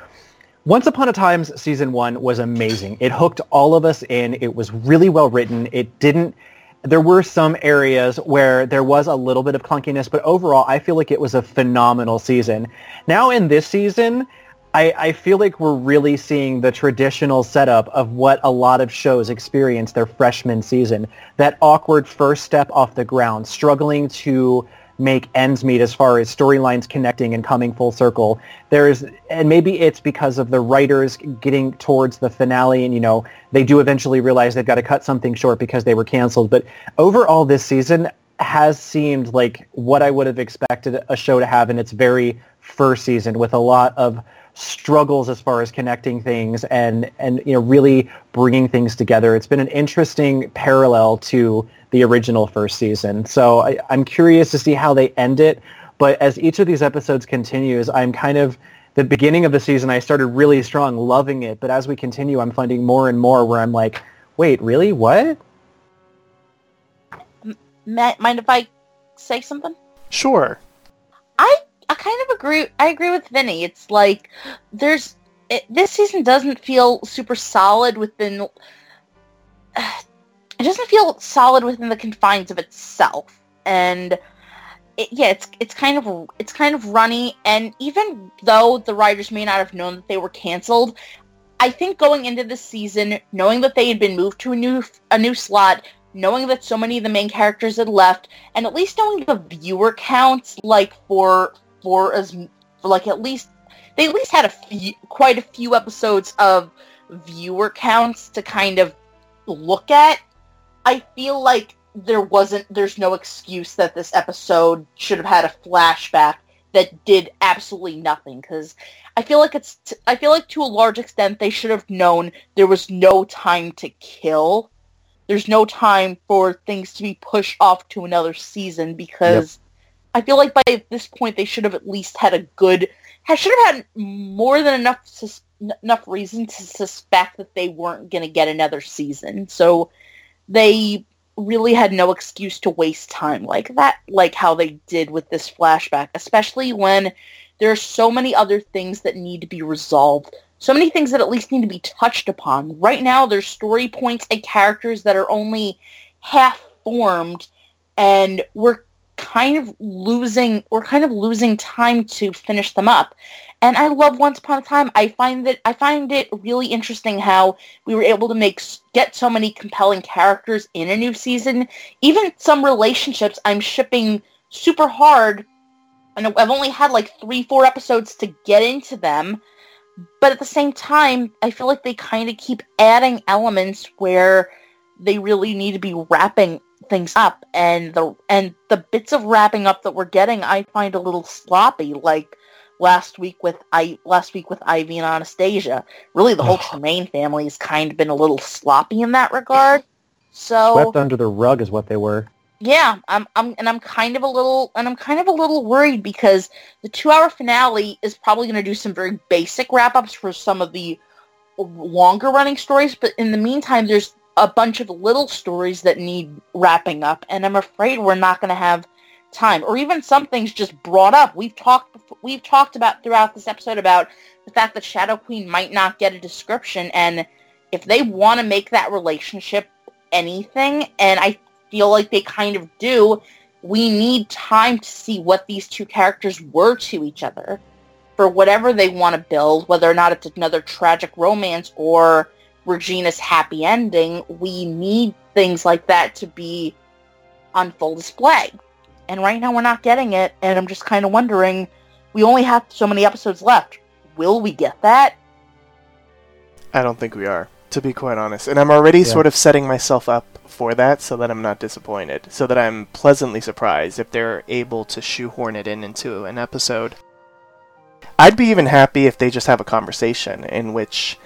Once Upon a Time's season one was amazing. It hooked all of us in. It was really well written. It didn't. There were some areas where there was a little bit of clunkiness, but overall, I feel like it was a phenomenal season. Now in this season, I, I feel like we're really seeing the traditional setup of what a lot of shows experience their freshman season. That awkward first step off the ground, struggling to make ends meet as far as storylines connecting and coming full circle. There's, and maybe it's because of the writers getting towards the finale and, you know, they do eventually realize they've got to cut something short because they were canceled. But overall this season has seemed like what I would have expected a show to have in its very first season with a lot of struggles as far as connecting things and and you know really bringing things together. It's been an interesting parallel to the original first season. So I, I'm curious to see how they end it. But as each of these episodes continues, I'm kind of the beginning of the season. I started really strong, loving it. But as we continue, I'm finding more and more where I'm like, wait, really? What? Matt, mind if I say something? Sure. I I kind of agree. I agree with Vinny. It's like there's it, this season doesn't feel super solid within. <sighs> It doesn't feel solid within the confines of itself, and it, yeah, it's it's kind of it's kind of runny, and even though the writers may not have known that they were canceled, I think going into the season, knowing that they had been moved to a new a new slot, knowing that so many of the main characters had left, and at least knowing the viewer counts, like for for as for like at least they at least had a few quite a few episodes of viewer counts to kind of look at. I feel like there wasn't there's no excuse that this episode should have had a flashback that did absolutely nothing because I feel like it's t- I feel like to a large extent they should have known there was no time to kill. There's no time for things to be pushed off to another season because I feel like by this point they should have at least had a good should have had more than enough sus- enough reason to suspect that they weren't going to get another season. So they really had no excuse to waste time like that, like how they did with this flashback, especially when there are so many other things that need to be resolved. So many things that at least need to be touched upon. Right now, there's story points and characters that are only half formed, and we're kind of losing we're kind of losing time to finish them up. And I love Once Upon a Time. I find that I find it really interesting how we were able to make get so many compelling characters in a new season. Even some relationships I'm shipping super hard, and I've only had like three, four episodes to get into them. But at the same time, I feel like they kind of keep adding elements where they really need to be wrapping things up, and the and the bits of wrapping up that we're getting, I find a little sloppy. Like last week with I last week with Ivy and Anastasia. Really, the whole Tremaine family has kind of been a little sloppy in that regard. So Swept under the rug is what they were. yeah, I'm I'm and I'm kind of a little and I'm kind of a little worried because the two hour finale is probably going to do some very basic wrap ups for some of the longer running stories, but in the meantime, there's a bunch of little stories that need wrapping up, and I'm afraid we're not going to have time, or even some things just brought up. We've talked we've talked about throughout this episode about the fact that Shadow Queen might not get a description, and if they want to make that relationship anything, and I feel like they kind of do, we need time to see what these two characters were to each other for whatever they want to build, whether or not it's another tragic romance or Regina's happy ending, we need things like that to be on full display. And right now we're not getting it, and I'm just kind of wondering, we only have so many episodes left. Will we get that? I don't think we are, to be quite honest. And I'm already Yeah. sort of setting myself up for that so that I'm not disappointed. So that I'm pleasantly surprised if they're able to shoehorn it in into an episode. I'd be even happy if they just have a conversation in which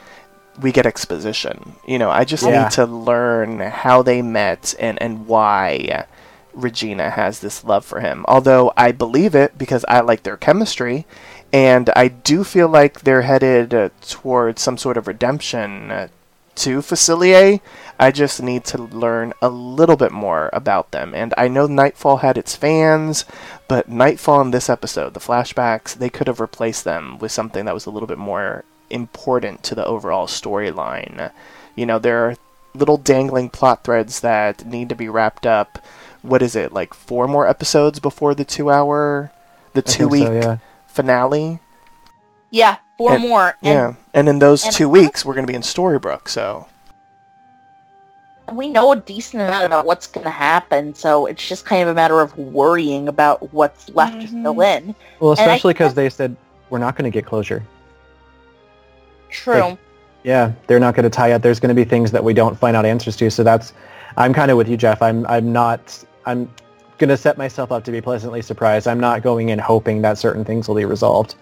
we get exposition. You know, I just Yeah. need to learn how they met and, and why Regina has this love for him. Although I believe it because I like their chemistry, and I do feel like they're headed uh, towards some sort of redemption uh, to Facilier. I just need to learn a little bit more about them. And I know Nightfall had its fans, but Nightfall in this episode, the flashbacks, they could have replaced them with something that was a little bit more important to the overall storyline. You know, there are little dangling plot threads that need to be wrapped up. What is it, like four more episodes before the two hour, the two-week so, yeah. finale? Yeah, four And- more. And yeah. And in those and two I- weeks, we're going to be in Storybrooke, so. we know a decent amount about what's going to happen, so it's just kind of a matter of worrying about what's left to fill mm-hmm. in. Well, especially because they said we're not going to get closure. True. Like- Yeah, they're not going to tie up. There's going to be things that we don't find out answers to. So that's, I'm kind of with you, Jeff. I'm, I'm not, I'm going to set myself up to be pleasantly surprised. I'm not going in hoping that certain things will be resolved.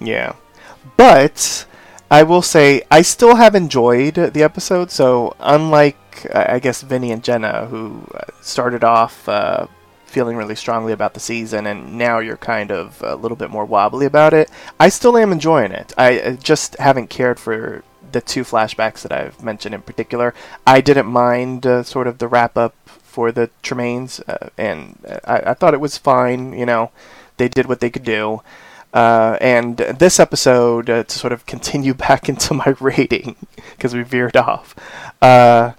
Yeah. But I will say I still have enjoyed the episode. So unlike I guess Vinny and Jenna, who uh, started off uh, feeling really strongly about the season, and now you're kind of a little bit more wobbly about it, I still am enjoying it. I just haven't cared for the two flashbacks that I've mentioned in particular. I didn't mind uh, sort of the wrap up for the Tremaines, uh, and uh, I, I thought it was fine. You know, they did what they could do. Uh, and this episode, uh, to sort of continue <laughs> back into my rating, because we veered off, uh,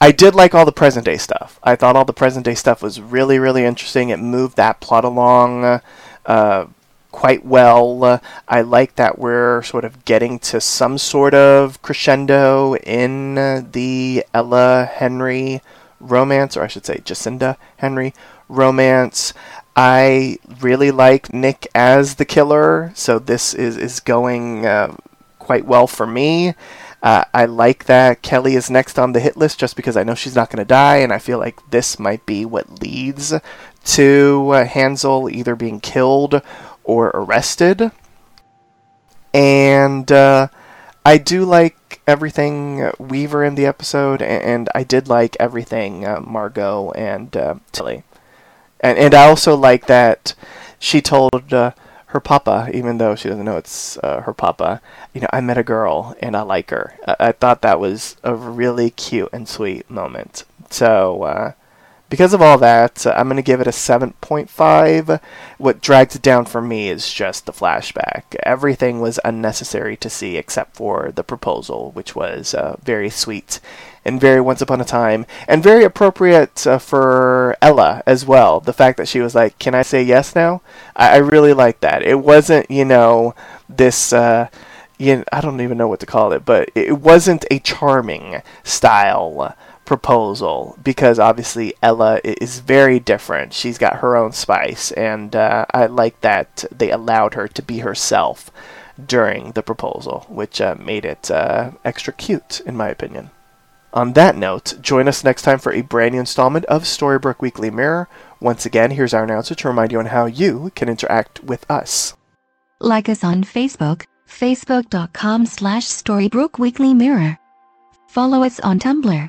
I did like all the present day stuff. I thought all the present day stuff was really, really interesting. It moved that plot along uh, quite well. I like that we're sort of getting to some sort of crescendo in uh, the Ella Henry romance, or I should say Jacinda Henry romance. I really like Nick as the killer, so this is, is going uh, quite well for me. Uh, I like that Kelly is next on the hit list just because I know she's not going to die, and I feel like this might be what leads to uh, Hansel either being killed or arrested. And uh, I do like everything Weaver in the episode, and I did like everything uh, Margot and uh, Tilly. And, and I also like that she told uh, her papa, even though she doesn't know it's uh, her papa, you know, I met a girl and I like her. I, I thought that was a really cute and sweet moment. So, uh, because of all that, I'm going to give it a 7.5. What dragged it down for me is just the flashback. Everything was unnecessary to see except for the proposal, which was uh, very sweet and very Once Upon a Time, and very appropriate uh, for Ella as well. The fact that she was like, "Can I say yes now?" I, I really like that. It wasn't, you know, this. Uh, you I don't even know what to call it, but it wasn't a charming style proposal because obviously Ella is very different. She's got her own spice, and uh, I like that they allowed her to be herself during the proposal, which uh, made it uh, extra cute, in my opinion. On that note, join us next time for a brand new installment of Storybrooke Weekly Mirror. Once again, here's our announcer to remind you on how you can interact with us. Like us on Facebook, facebook.com slash Storybrooke Weekly Mirror. Follow us on Tumblr,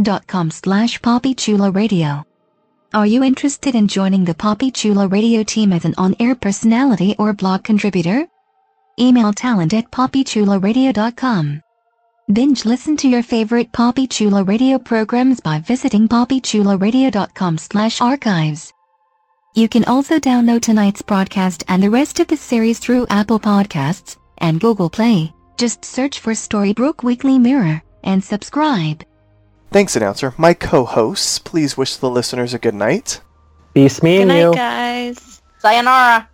gofundme.com slash poppychuloradio. Are you interested in joining the Poppy Chulo Radio team as an on-air personality or blog contributor? Email talent at poppychuloradio.com. Binge listen to your favorite Poppy Chulo radio programs by visiting poppychuloradio.com slash archives. You can also download tonight's broadcast and the rest of the series through Apple Podcasts and Google Play. Just search for Storybrooke Weekly Mirror and subscribe. Thanks, announcer. My co-hosts, please wish the listeners a good night. Peace, me Good and night, you. guys. Sayonara.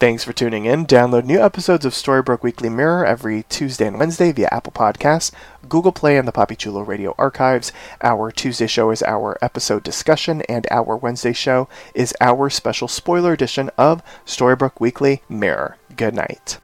Thanks for tuning in. Download new episodes of Storybrooke Weekly Mirror every Tuesday and Wednesday via Apple Podcasts, Google Play, and the Poppy Chulo Radio archives. Our Tuesday show is our episode discussion, and our Wednesday show is our special spoiler edition of Storybrooke Weekly Mirror. Good night.